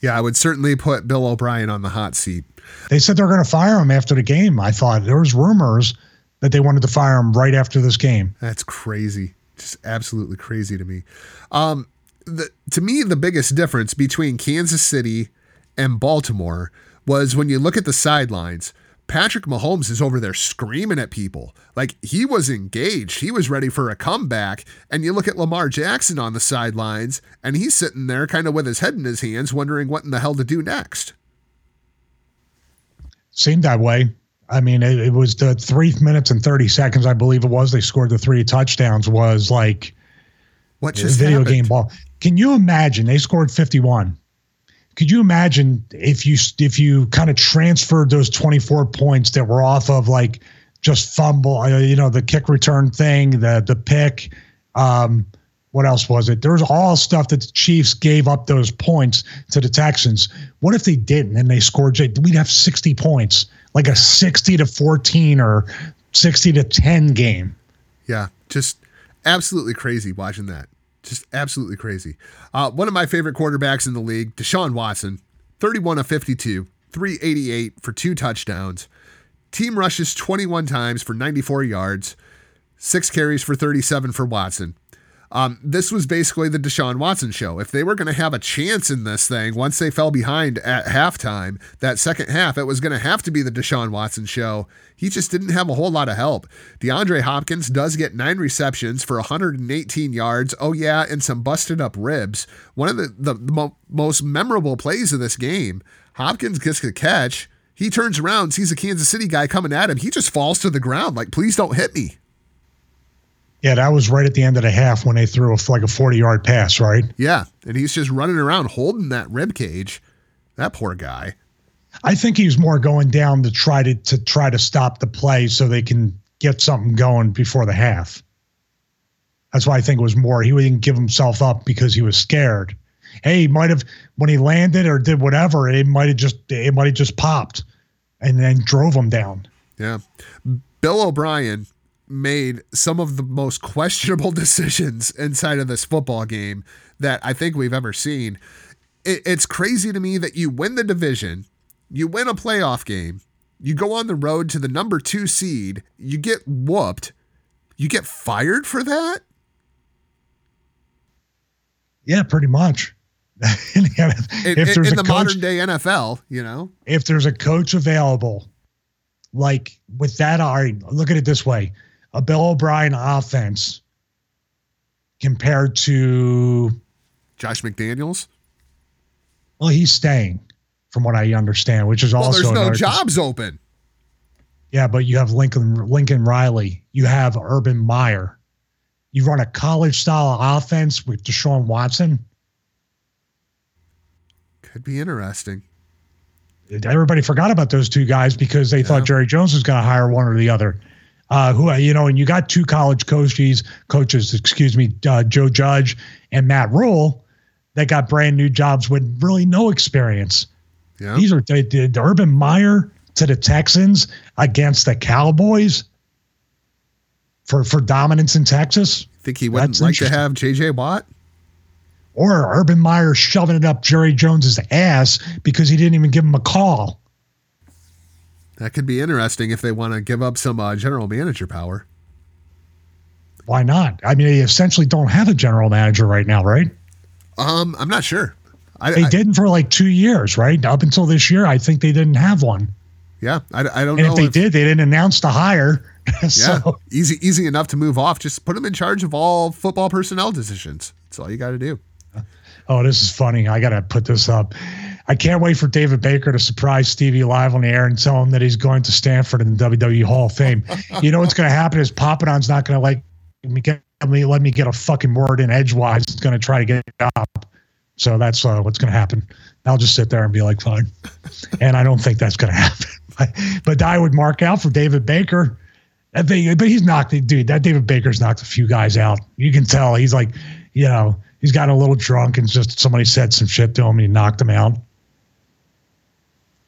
Speaker 4: Yeah, I would certainly put Bill O'Brien on the hot seat.
Speaker 5: They said they're going to fire him after the game. I thought there was rumors that they wanted to fire him right after this game.
Speaker 4: That's crazy. Just absolutely crazy to me. Um, the, to me, the biggest difference between Kansas City and Baltimore was when you look at the sidelines, Patrick Mahomes is over there screaming at people. Like he was engaged. He was ready for a comeback. And you look at Lamar Jackson on the sidelines, and he's sitting there kind of with his head in his hands, wondering what in the hell to do next.
Speaker 5: Seemed that way. I mean, it, it was the three minutes and 30 seconds, I believe it was. They scored the three touchdowns, was like
Speaker 4: what just
Speaker 5: video
Speaker 4: happened?
Speaker 5: game ball. Can you imagine? They scored 51 could you imagine if you if you kind of transferred those 24 points that were off of like just fumble, uh, you know, the kick return thing, the the pick, um, what else was it? There was all stuff that the Chiefs gave up those points to the Texans. What if they didn't and they scored? We'd have 60 points, like a 60 to 14 or 60 to 10 game.
Speaker 4: Yeah, just absolutely crazy watching that. Just absolutely crazy. Uh, one of my favorite quarterbacks in the league, Deshaun Watson, 31 of 52, 388 for two touchdowns. Team rushes 21 times for 94 yards, six carries for 37 for Watson. Um, this was basically the Deshaun Watson show. If they were going to have a chance in this thing, once they fell behind at halftime, that second half, it was going to have to be the Deshaun Watson show. He just didn't have a whole lot of help. DeAndre Hopkins does get nine receptions for 118 yards. Oh, yeah, and some busted up ribs. One of the, the, mo- most memorable plays of this game, Hopkins gets a catch. He turns around, sees a Kansas City guy coming at him. He just falls to the ground, like, please don't hit me.
Speaker 5: Yeah, that was right at the end of the half when they threw a, like a 40 yard pass, right?
Speaker 4: Yeah. And he's just running around holding that rib cage. That poor guy.
Speaker 5: I think he was more going down to try to to try to stop the play so they can get something going before the half. That's why I think it was more. He didn't give himself up because he was scared. Hey, he might have when he landed or did whatever, it might have just it might have just popped and then drove him down.
Speaker 4: Yeah. Bill O'Brien made some of the most questionable <laughs> decisions inside of this football game that I think we've ever seen. It, it's crazy to me that you win the division, you win a playoff game, you go on the road to the number two seed, you get whooped, you get fired for that?
Speaker 5: Yeah, pretty much. <laughs>
Speaker 4: in, in, in the coach, modern day NFL, you know,
Speaker 5: if there's a coach available, like with that, all right, look at it this way a Bill O'Brien offense compared to
Speaker 4: Josh McDaniels.
Speaker 5: Well, he's staying, from what I understand, which is
Speaker 4: Well,
Speaker 5: also
Speaker 4: there's no jobs open.
Speaker 5: Yeah, but you have Lincoln Lincoln Riley. You have Urban Meyer. You run a college style offense with Deshaun Watson.
Speaker 4: Could be interesting.
Speaker 5: Everybody forgot about those two guys because they thought Jerry Jones was going to hire one or the other. Uh, who you know, and you got two college coaches, coaches, excuse me, uh, Joe Judge and Matt Rhule, that got brand new jobs with really no experience.
Speaker 4: Yeah.
Speaker 5: These are the, the, the Urban Meyer to the Texans against the Cowboys for for dominance in Texas,
Speaker 4: Think he wouldn't
Speaker 5: That's
Speaker 4: like to have JJ Watt?
Speaker 5: or Urban Meyer shoving it up Jerry Jones's ass because he didn't even give him a call.
Speaker 4: That could be interesting if they want to give up some uh, general manager power.
Speaker 5: Why not? I mean, they essentially don't have a general manager right now, right?
Speaker 4: Um, I'm not sure. I,
Speaker 5: They
Speaker 4: I-
Speaker 5: didn't for like two years, right? Up until this year, I think they didn't have one.
Speaker 4: yeah, I, I don't
Speaker 5: And
Speaker 4: know
Speaker 5: if they did, they didn't announce the hire. <laughs>
Speaker 4: Yeah,
Speaker 5: so
Speaker 4: easy, easy enough to move off. Just put them in charge of all football personnel decisions. That's all you got to do.
Speaker 5: Oh, this is funny. I got to put this up. I can't wait for David Baker to surprise Stevie live on the air and tell him that he's going to Stanford in the WWE Hall of Fame. you know what's going to happen is Papadon's not going to like me get me let me get a fucking word in edgewise. It's going to try to get up. So that's uh, what's going to happen. I'll just sit there and be like, fine. and I don't think that's going to happen. <laughs> But, I would mark out for David Baker. But he's knocked, dude. That David Baker's knocked a few guys out. You can tell he's like, you know, he's gotten a little drunk and just somebody said some shit to him and he knocked him out.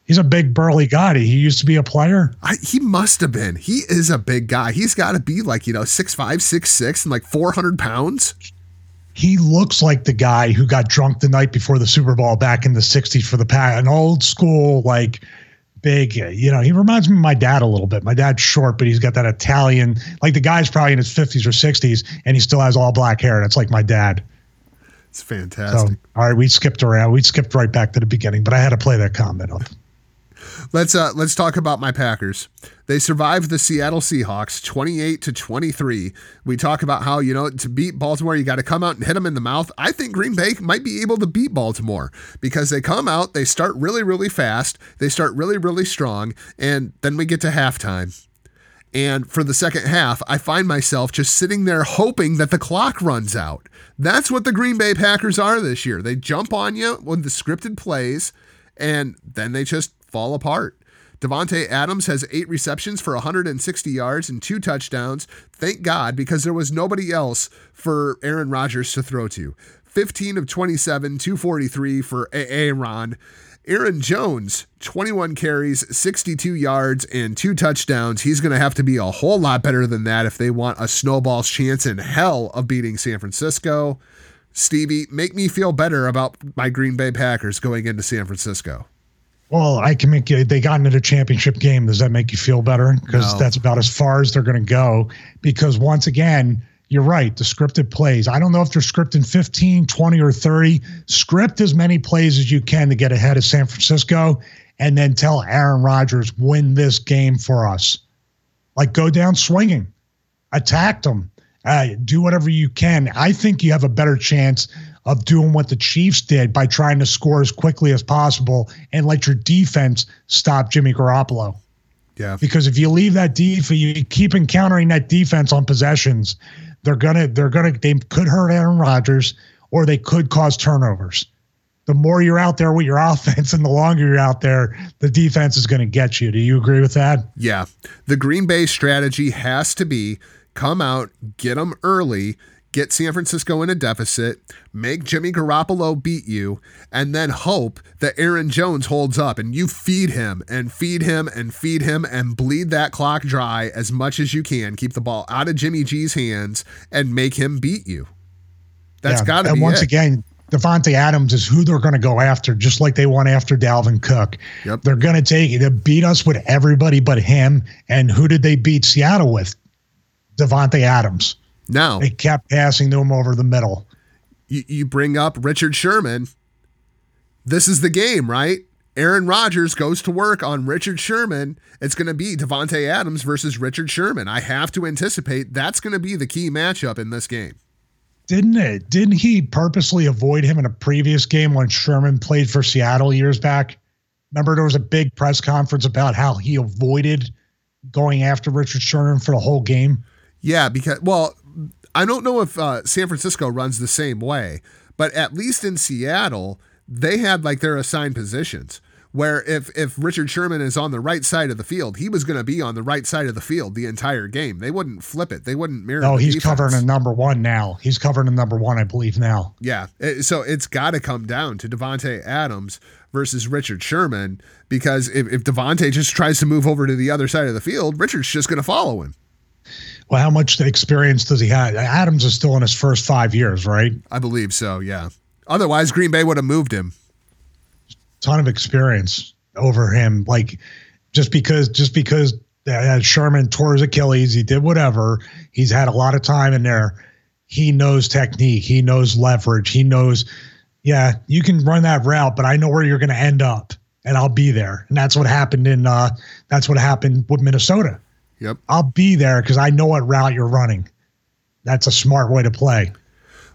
Speaker 5: He's a big burly guy. He used to be a player.
Speaker 4: I, he must have been. He is a big guy. He's got to be like you know six five, six six, and like four hundred pounds.
Speaker 5: He looks like the guy who got drunk the night before the Super Bowl back in the '60s for the pack. An old school, like big. You know, he reminds me of my dad a little bit. My dad's short, but he's got that Italian. Like the guy's probably in his 50s or 60s, and he still has all black hair. That's like my dad.
Speaker 4: It's
Speaker 5: So,
Speaker 4: fantastic.
Speaker 5: all right, we skipped around. We skipped right back to the beginning, but I had to play that comment up.
Speaker 4: Let's uh let's talk about my Packers. They survived the Seattle Seahawks 28 to 23. We talk about how, you know, to beat Baltimore, you got to come out and hit them in the mouth. I think Green Bay might be able to beat Baltimore because they come out, they start really really fast, they start really really strong, and then we get to halftime. And for the second half, I find myself just sitting there hoping that the clock runs out. That's what the Green Bay Packers are this year. They jump on you with the scripted plays, and then they just fall apart. Davante Adams has eight receptions for 160 yards and two touchdowns. Thank God, because there was nobody else for Aaron Rodgers to throw to. 15 of 27, 243 for Aaron. Aaron Jones, 21 carries, 62 yards, and two touchdowns. He's going to have to be a whole lot better than that if they want a snowball's chance in hell of beating San Francisco. Stevie, make me feel better about my Green Bay Packers going into San Francisco.
Speaker 5: Well, I can make you. They got into the championship game. Does that make you feel better? Because
Speaker 4: No.
Speaker 5: that's about as far as they're going to go. Because once again, you're right. The scripted plays. I don't know if they're scripting 15, 20, or 30. Script as many plays as you can to get ahead of San Francisco, and then tell Aaron Rodgers win this game for us. Like go down swinging, attack them, uh, do whatever you can. I think you have a better chance of doing what the Chiefs did by trying to score as quickly as possible and let your defense stop Jimmy Garoppolo.
Speaker 4: Yeah.
Speaker 5: Because if you leave that def, you keep encountering that defense on possessions, they're gonna they're gonna they could hurt Aaron Rodgers or they could cause turnovers. The more you're out there with your <laughs> offense and the longer you're out there, the defense is going to get you. Do you agree with that?
Speaker 4: Yeah. The Green Bay strategy has to be come out, get them early, get San Francisco in a deficit, make Jimmy Garoppolo beat you, and then hope that Aaron Jones holds up and you feed him and feed him and feed him and bleed that clock dry as much as you can. Keep the ball out of Jimmy G's hands and make him beat you. That's
Speaker 5: Yeah.
Speaker 4: got to be.
Speaker 5: And once
Speaker 4: it.
Speaker 5: again, Davante Adams is who they're going to go after, just like they went after Dalvin Cook.
Speaker 4: Yep.
Speaker 5: They're going to take it to beat us with everybody but him. And who did they beat Seattle with? Davante Adams.
Speaker 4: Now,
Speaker 5: They kept passing to him over the middle.
Speaker 4: you, you bring up Richard Sherman. This is the game, right? Aaron Rodgers goes to work on Richard Sherman. It's going to be Davante Adams versus Richard Sherman. I have to anticipate that's going to be the key matchup in this game.
Speaker 5: Didn't it? Didn't he purposely avoid him in a previous game when Sherman played for Seattle years back? Remember, there was a big press conference about how he avoided going after Richard Sherman for the whole game.
Speaker 4: Yeah, because well, I don't know if uh, San Francisco runs the same way, but at least in Seattle, they had like their assigned positions where if if Richard Sherman is on the right side of the field, he was going to be on the right side of the field the entire game. They wouldn't flip it. They wouldn't mirror.
Speaker 5: No, he's
Speaker 4: defense.
Speaker 5: covering a number one now. He's covering a number one, I believe now.
Speaker 4: Yeah, so it's got to come down to Davante Adams versus Richard Sherman because if, if Davante just tries to move over to the other side of the field, Richard's just going to follow him.
Speaker 5: Well, how much experience does he have? Adams is still in his first five years, right?
Speaker 4: I believe so. Yeah. Otherwise, Green Bay would have moved him
Speaker 5: ton of experience over him. Like just because just because uh, Sherman tore his Achilles, he did whatever. He's had a lot of time in there. He knows technique. He knows leverage. He knows, yeah, you can run that route, but I know where you're going to end up, and I'll be there. And that's what happened in. Uh, that's what happened with Minnesota.
Speaker 4: Yep.
Speaker 5: I'll be there because I know what route you're running. That's a smart way to play.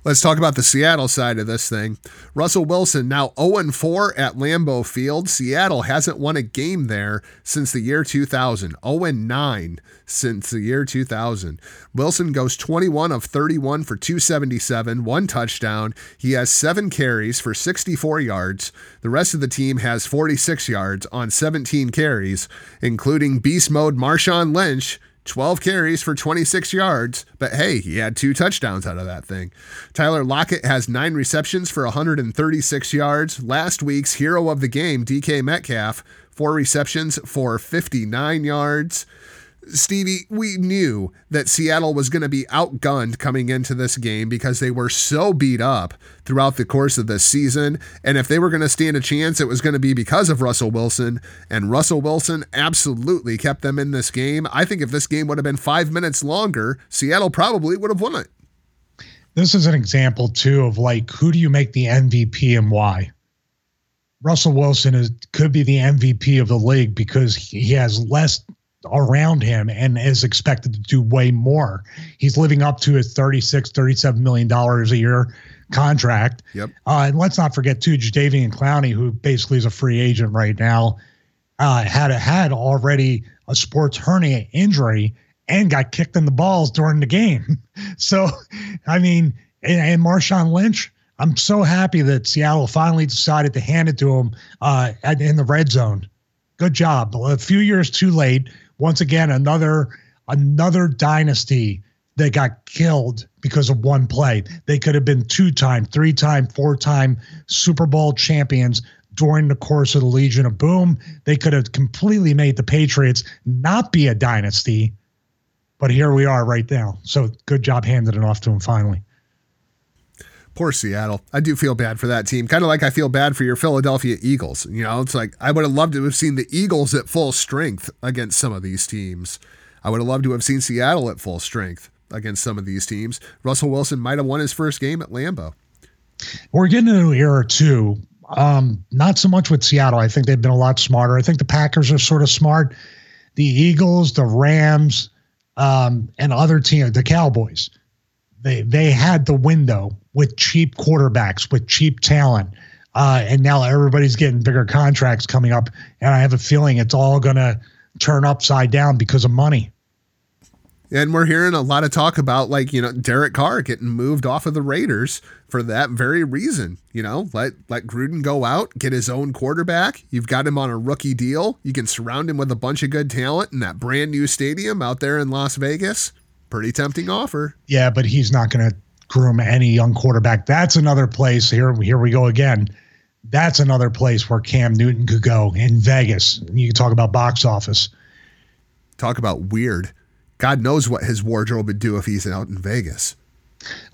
Speaker 4: Let's talk about the Seattle side of this thing. Russell Wilson now 0 4 at Lambeau Field. Seattle hasn't won a game there since the year 2000. 0 9 since the year 2000. Wilson goes 21 of 31 for 277, one touchdown. He has seven carries for 64 yards. The rest of the team has 46 yards on 17 carries, including beast mode Marshawn Lynch 12 carries for 26 yards, but hey, he had two touchdowns out of that thing. Tyler Lockett has nine receptions for 136 yards. Last week's hero of the game, DK Metcalf, four receptions for 59 yards. Stevie, we knew that Seattle was going to be outgunned coming into this game because they were so beat up throughout the course of this season. And if they were going to stand a chance, it was going to be because of Russell Wilson. And Russell Wilson absolutely kept them in this game. I think if this game would have been five minutes longer, Seattle probably would have won it.
Speaker 5: This is an example, too, of like who do you make the MVP and why? Russell Wilson is could be the MVP of the league because he has less around him and is expected to do way more. He's living up to his 36, 37 million dollars a year contract.
Speaker 4: Yep.
Speaker 5: Uh, and let's not forget too, Jadeveon Clowney, who basically is a free agent right now, uh, had a, had already a sports hernia injury and got kicked in the balls during the game. <laughs> So, I mean, and, and Marshawn Lynch, I'm so happy that Seattle finally decided to hand it to him uh, in the red zone. Good job. A few years too late. Once again, another another dynasty that got killed because of one play. They could have been two time, three time, four time Super Bowl champions during the course of the Legion of Boom. They could have completely made the Patriots not be a dynasty. But here we are right now. So good job handing it off to him finally.
Speaker 4: Poor Seattle. I do feel bad for that team. Kind of like I feel bad for your Philadelphia Eagles. You know, it's like I would have loved to have seen the Eagles at full strength against some of these teams. I would have loved to have seen Seattle at full strength against some of these teams. Russell Wilson might have won his first game at Lambeau.
Speaker 5: We're getting into an era too. Um, not so much with Seattle. I think they've been a lot smarter. I think the Packers are sort of smart. The Eagles, the Rams, um, and other teams, the Cowboys, they they had the window with cheap quarterbacks, with cheap talent, uh, and now everybody's getting bigger contracts coming up, and I have a feeling it's all going to turn upside down because of money.
Speaker 4: And we're hearing a lot of talk about like, you know, Derek Carr getting moved off of the Raiders for that very reason. You know, let let Gruden go out, get his own quarterback. You've got him on a rookie deal. You can surround him with a bunch of good talent in that brand new stadium out there in Las Vegas. Pretty tempting offer.
Speaker 5: Yeah, but he's not going to groom any young quarterback. That's another place. Here, here we go again. That's another place where Cam Newton could go in Vegas. You can talk about box office.
Speaker 4: Talk about weird. God knows what his wardrobe would do if he's out in Vegas.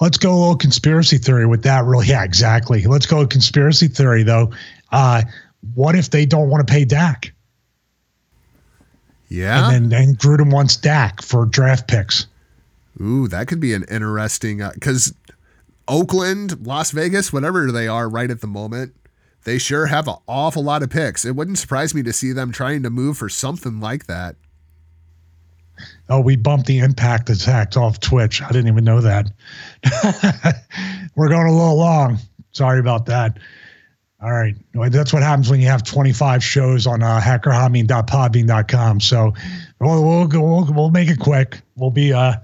Speaker 5: Let's go a little conspiracy theory with that. Really, yeah, exactly. Let's go with conspiracy theory though. Uh, what if they don't want to pay Dak?
Speaker 4: Yeah,
Speaker 5: and then and Gruden wants Dak for draft picks.
Speaker 4: Ooh, that could be an interesting because uh, Oakland, Las Vegas, whatever they are right at the moment, they sure have an awful lot of picks. It wouldn't surprise me to see them trying to move for something like that.
Speaker 5: Oh, we bumped the impact attack off Twitch. I didn't even know that. <laughs> We're going a little long. Sorry about that. All right. That's what happens when you have 25 shows on uh, hackerhameen.podbean.com. So we'll, we'll, we'll, we'll make it quick. We'll be. Uh...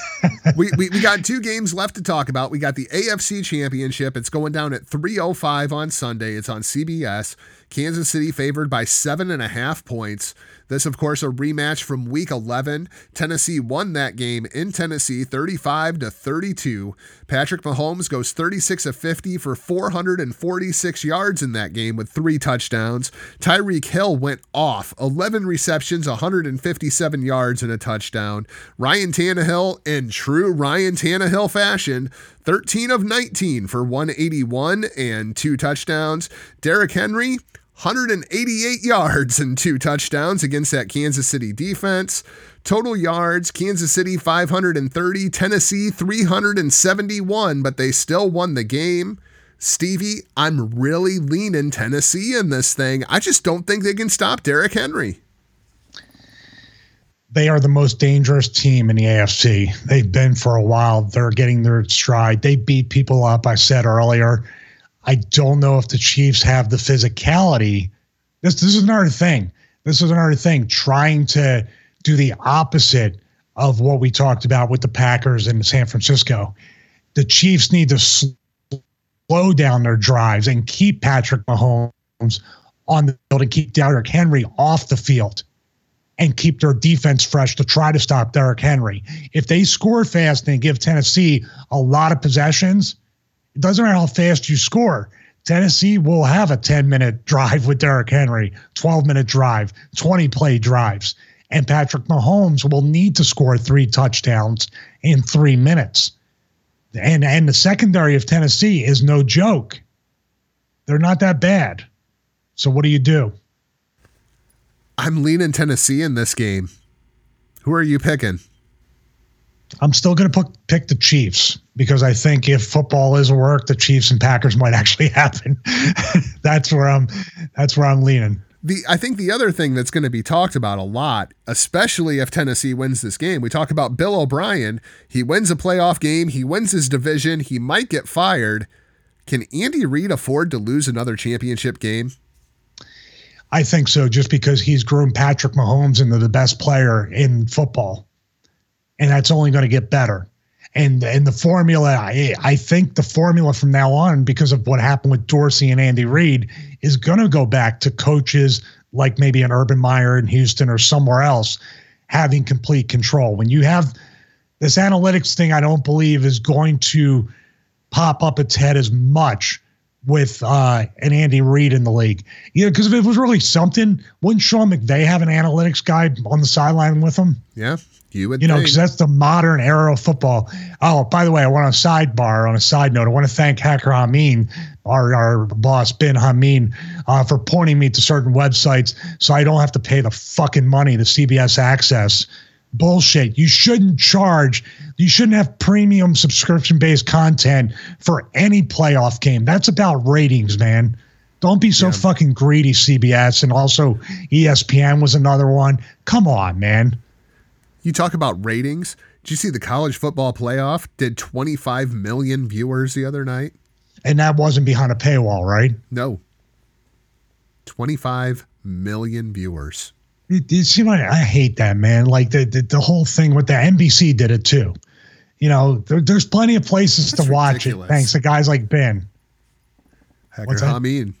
Speaker 5: <laughs>
Speaker 4: we, we, we got two games left to talk about. We got the AFC Championship. It's going down at 3.05 on Sunday. It's on CBS. Kansas City favored by seven and a half points. This, of course, a rematch from Week 11. Tennessee won that game in Tennessee, 35 to 32. Patrick Mahomes goes 36 of 50 for 446 yards in that game with three touchdowns. Tyreek Hill went off, 11 receptions, 157 yards and a touchdown. Ryan Tannehill, in true Ryan Tannehill fashion, 13 of 19 for 181 and two touchdowns. Derrick Henry, 188 <laughs> yards and two touchdowns against that Kansas City defense. Total yards, Kansas City 530, Tennessee 371, but they still won the game. Stevie, I'm really leaning Tennessee in this thing. I just don't think they can stop Derrick Henry.
Speaker 5: They are the most dangerous team in the AFC. They've been for a while. They're getting their stride. They beat people up, I said earlier. I don't know if the Chiefs have the physicality. This this is another thing. This is another thing. Trying to do the opposite of what we talked about with the Packers in San Francisco. The Chiefs need to slow down their drives and keep Patrick Mahomes on the field and keep Derrick Henry off the field and keep their defense fresh to try to stop Derrick Henry. If they score fast and give Tennessee a lot of possessions, it doesn't matter how fast you score. Tennessee will have a 10 minute <laughs> drive with Derrick Henry, 12 minute drive, 20 play drives. And Patrick Mahomes will need to score three touchdowns in three minutes. And, and the secondary of Tennessee is no joke. They're not that bad. So what do you do?
Speaker 4: I'm leaning Tennessee in this game. Who are you picking?
Speaker 5: I'm still going to pick the Chiefs because I think if football is a work, the Chiefs and Packers might <laughs> actually happen. <laughs> that's where I'm. That's where I'm leaning.
Speaker 4: The I think the other thing that's going to be talked about a lot, especially if Tennessee wins this game, we talk about Bill O'Brien. He wins a playoff game. He wins his division. He might get fired. Can Andy Reid afford to lose another championship game?
Speaker 5: I think so, just because he's groomed Patrick Mahomes into the best player in football and that's only going to get better. And and the formula, I, I think the formula from now on, because of what happened with Dorsey and Andy Reid, is going to go back to coaches like maybe an Urban Meyer in Houston or somewhere else having complete control. When you have this analytics thing, I don't believe is going to pop up its head as much with uh, an Andy Reid in the league. You know, because if it was really something, wouldn't Sean McVay have an analytics guy on the sideline with him?
Speaker 4: Yeah, you would.
Speaker 5: You know, because that's the modern era of football. Oh, by the way, I want a sidebar on a side note. I want to thank Hacker Hameen, our, our boss, Ben Hameen, uh, for pointing me to certain websites so I don't have to pay the fucking money to CBS Access bullshit. You shouldn't charge, you shouldn't have premium subscription based content for any playoff game. That's about ratings, man. Don't be so yeah. fucking greedy, CBS. And also, ESPN was another one. Come on, man.
Speaker 4: You talk about ratings. Did you see the college football playoff did 25 million viewers the other night?
Speaker 5: And that wasn't behind a paywall, right?
Speaker 4: No. 25 million viewers.
Speaker 5: It, it seemed like I hate that man. Like the, the, the whole thing with the NBC did it too. You know, there, there's plenty of places That's to watch ridiculous. it. Thanks to guys like Ben.
Speaker 4: Hacker Hameen.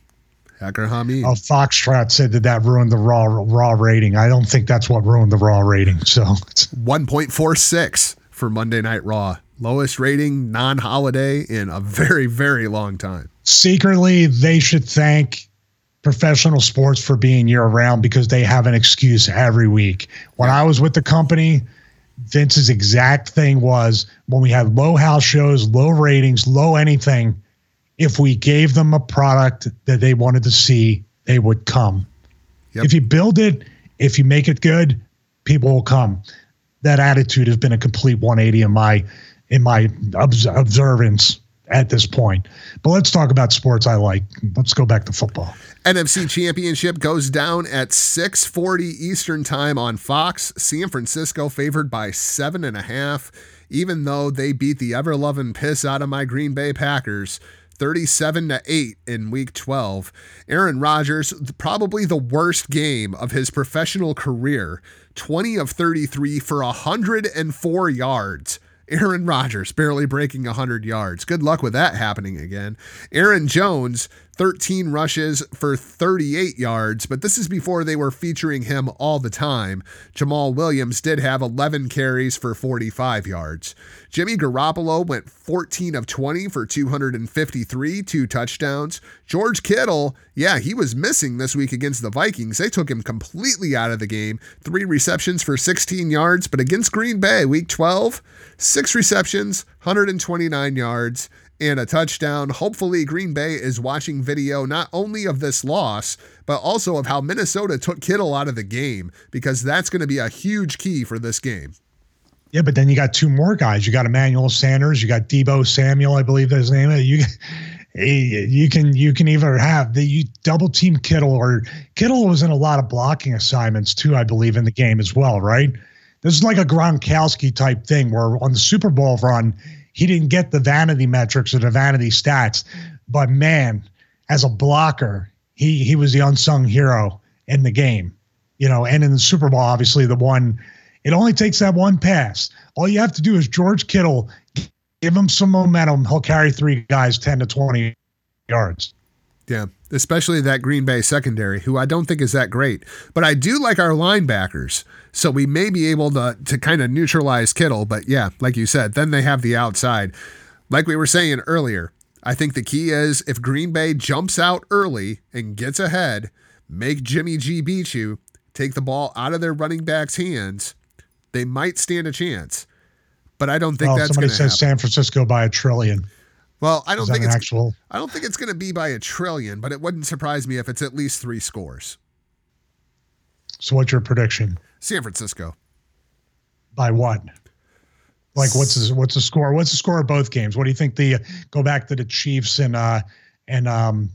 Speaker 4: Hacker Hameen.
Speaker 5: Oh, Foxtrot said that that ruined the raw raw rating. I don't think that's what ruined the raw rating. So <laughs>
Speaker 4: 1.46 for Monday Night Raw. Lowest rating non-holiday in a very very long time.
Speaker 5: Secretly, they should thank professional sports for being year round because they have an excuse every week. When I was with the company, Vince's exact thing was when we had low house shows, low ratings, low anything, if we gave them a product that they wanted to see, they would come. Yep. If you build it, if you make it good, people will come. That attitude has been a complete 180 in my in my observance at this point. But let's talk about sports I like. Let's go back to football.
Speaker 4: NFC Championship goes down at 6:40 Eastern Time on Fox. San Francisco favored by seven and a half, even though they beat the ever-loving piss out of my Green Bay Packers. 37 to 8 in week 12. Aaron Rodgers, probably the worst game of his professional career, 20 of 33 for 104 yards. Aaron Rodgers barely breaking 100 yards. Good luck with that happening again. Aaron Jones, 13 rushes for 38 yards, but this is before they were featuring him all the time. Jamaal Williams did have 11 carries for 45 yards. Jimmy Garoppolo went 14 of 20 for 253, two touchdowns. George Kittle, yeah, he was missing this week against the Vikings. They took him completely out of the game. Three receptions for 16 yards, but against Green Bay, week 12, six receptions, 129 yards and a touchdown. Hopefully, Green Bay is watching video not only of this loss, but also of how Minnesota took Kittle out of the game, because that's going to be a huge key for this game.
Speaker 5: Yeah, but then you got two more guys. You got Emmanuel Sanders. You got Deebo Samuel, I believe his name. You you can you can either have the you double team Kittle or Kittle was in a lot of blocking assignments too, I believe, in the game as well, right? This is like a Gronkowski type thing where on the Super Bowl run, he didn't get the vanity metrics or the vanity stats, but man, as a blocker, he he was the unsung hero in the game. You know, and in the Super Bowl, obviously the one it only takes that one pass. All you have to do is George Kittle give him some momentum. He'll carry three guys 10 to 20 yards.
Speaker 4: Yeah, especially that Green Bay secondary, who I don't think is that great. But I do like our linebackers. So we may be able to to kind of neutralize Kittle, but yeah, like you said, then they have the outside. Like we were saying earlier, I think the key is if Green Bay jumps out early and gets ahead, make Jimmy G beat you, take the ball out of their running back's hands, they might stand a chance. But I don't think
Speaker 5: well,
Speaker 4: that's
Speaker 5: somebody
Speaker 4: says
Speaker 5: happen. San Francisco by a trillion.
Speaker 4: Well, I don't think it's
Speaker 5: actual.
Speaker 4: I don't think it's going to be by a trillion, but it wouldn't surprise me if it's at least three scores.
Speaker 5: So, what's your prediction?
Speaker 4: San Francisco.
Speaker 5: By one. Like what's the, what's the score? What's the score of both games? What do you think? The go back to the Chiefs and uh and um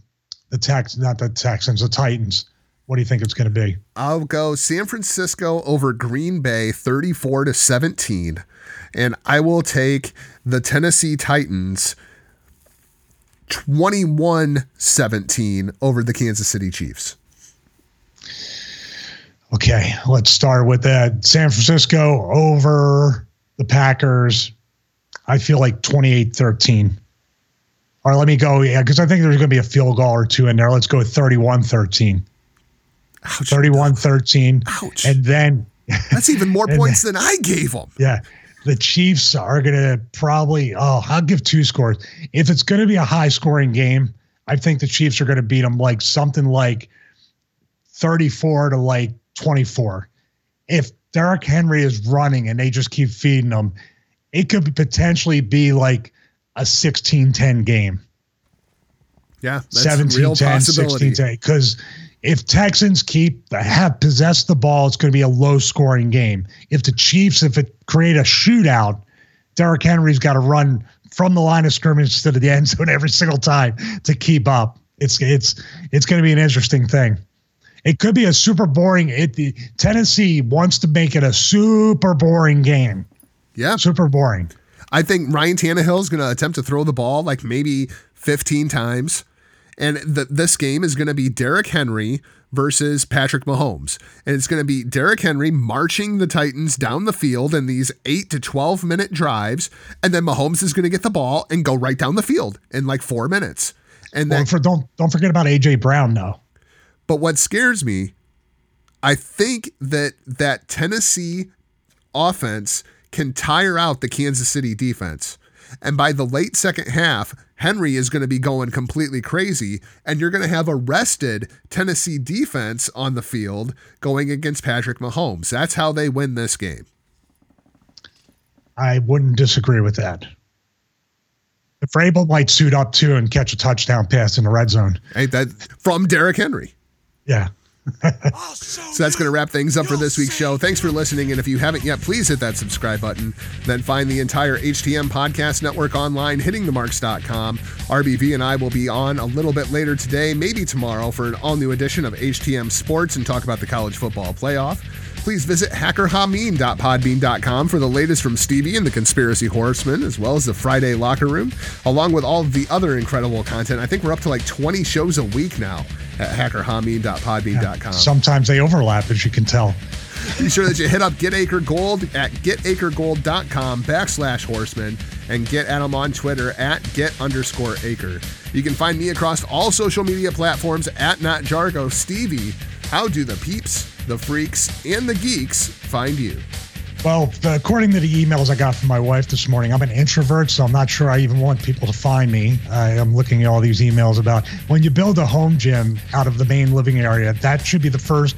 Speaker 5: the Tex not the Texans, the Titans. What do you think it's going to be?
Speaker 4: I'll go San Francisco over Green Bay 34 to 17 and I will take the Tennessee Titans 21-17 over the Kansas City Chiefs.
Speaker 5: Okay, let's start with that. San Francisco over the Packers. I feel like 28 13. Or let me go, yeah, because I think there's going to be a field goal or two in there. Let's go 31 13. 31 13.
Speaker 4: Ouch.
Speaker 5: And then <laughs>
Speaker 4: that's even more <laughs> points then, than I gave them.
Speaker 5: Yeah. The Chiefs are going to probably, oh, I'll give two scores. If it's going to be a high scoring game, I think the Chiefs are going to beat them like something like 34 to like 24. If Derrick Henry is running and they just keep feeding him, it could potentially be like a 16 10 game.
Speaker 4: Yeah,
Speaker 5: 17 10, 16 10. Because if Texans keep have possessed the ball, it's going to be a low scoring game. If the Chiefs, if it create a shootout, Derrick Henry's got to run from the line of scrimmage instead of the end zone <laughs> every single time to keep up. It's it's it's going to be an interesting thing. It could be a super boring. It the Tennessee wants to make it a super boring game.
Speaker 4: Yeah,
Speaker 5: super boring.
Speaker 4: I think Ryan Tannehill is going to attempt to throw the ball like maybe 15 times, and the, this game is going to be Derrick Henry versus Patrick Mahomes, and it's going to be Derrick Henry marching the Titans down the field in these eight to 12 minute drives, and then Mahomes is going to get the ball and go right down the field in like four minutes. And
Speaker 5: well,
Speaker 4: then
Speaker 5: for, don't don't forget about AJ Brown though.
Speaker 4: But what scares me, I think that that Tennessee offense can tire out the Kansas City defense. And by the late second half, Henry is going to be going completely crazy, and you're going to have a rested Tennessee defense on the field going against Patrick Mahomes. That's how they win this game.
Speaker 5: I wouldn't disagree with that. If Vrabel might suit up too and catch a touchdown pass in the red zone.
Speaker 4: Hey, that from Derrick Henry.
Speaker 5: Yeah. <laughs>
Speaker 4: so that's going to wrap things up for this week's show. Thanks for listening. And if you haven't yet, please hit that subscribe button. Then find the entire HTM Podcast Network online, hittingthemarks.com. RBV and I will be on a little bit later today, maybe tomorrow, for an all new edition of HTM Sports and talk about the college football playoff please visit hackerhameen.podbean.com for the latest from Stevie and the Conspiracy Horsemen, as well as the Friday Locker Room, along with all the other incredible content. I think we're up to like 20 shows a week now at hackerhameen.podbean.com.
Speaker 5: Sometimes they overlap, as you can tell.
Speaker 4: Be sure that you hit up Get Acre Gold at getacregold.com backslash horseman and get Adam on Twitter at get underscore acre. You can find me across all social media platforms at Not Jargo. Stevie, how do the peeps the freaks, and the geeks find you?
Speaker 5: Well, according to the emails I got from my wife this morning, I'm an introvert, so I'm not sure I even want people to find me. I, am looking at all these emails about when you build a home gym out of the main living area, that should be the first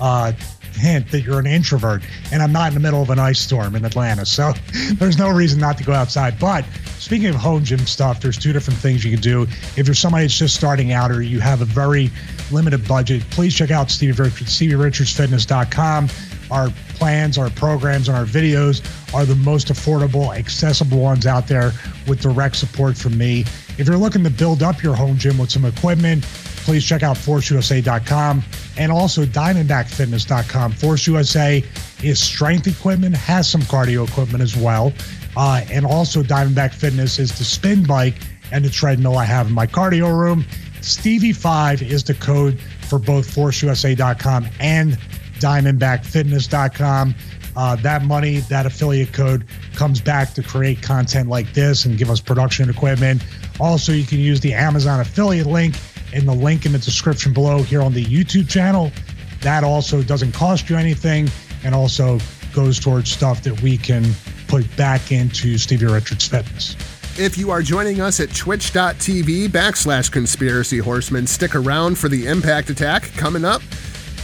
Speaker 5: uh, hint that you're an introvert. And I'm not in the middle of an ice storm in Atlanta, so <laughs> there's no reason not to go outside. But speaking of home gym stuff, there's two different things you can do. If you're somebody that's just starting out or you have a very limited budget, please check out Stevie Richards, StevieRichardsFitness.com. Our plans, our programs, and our videos are the most affordable, accessible ones out there with direct support from me. If you're looking to build up your home gym with some equipment, please check out ForceUSA.com and also DiamondbackFitness.com. Force USA is strength equipment, has some cardio equipment as well. Uh, and also, Diamondback Fitness is the spin bike and the treadmill I have in my cardio room. Stevie5 is the code for both ForceUSA.com and DiamondbackFitness.com. Uh, that money, that affiliate code, comes back to create content like this and give us production equipment. Also, you can use the Amazon affiliate link in the link in the description below here on the YouTube channel. That also doesn't cost you anything and also goes towards stuff that we can put back into Stevie Richards Fitness.
Speaker 4: If you are joining us at twitch.tv backslash conspiracy horsemen, stick around for the impact attack coming up.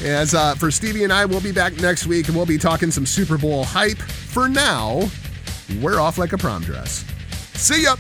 Speaker 4: As uh, for Stevie and I, we'll be back next week and we'll be talking some Super Bowl hype. For now, we're off like a prom dress. See ya!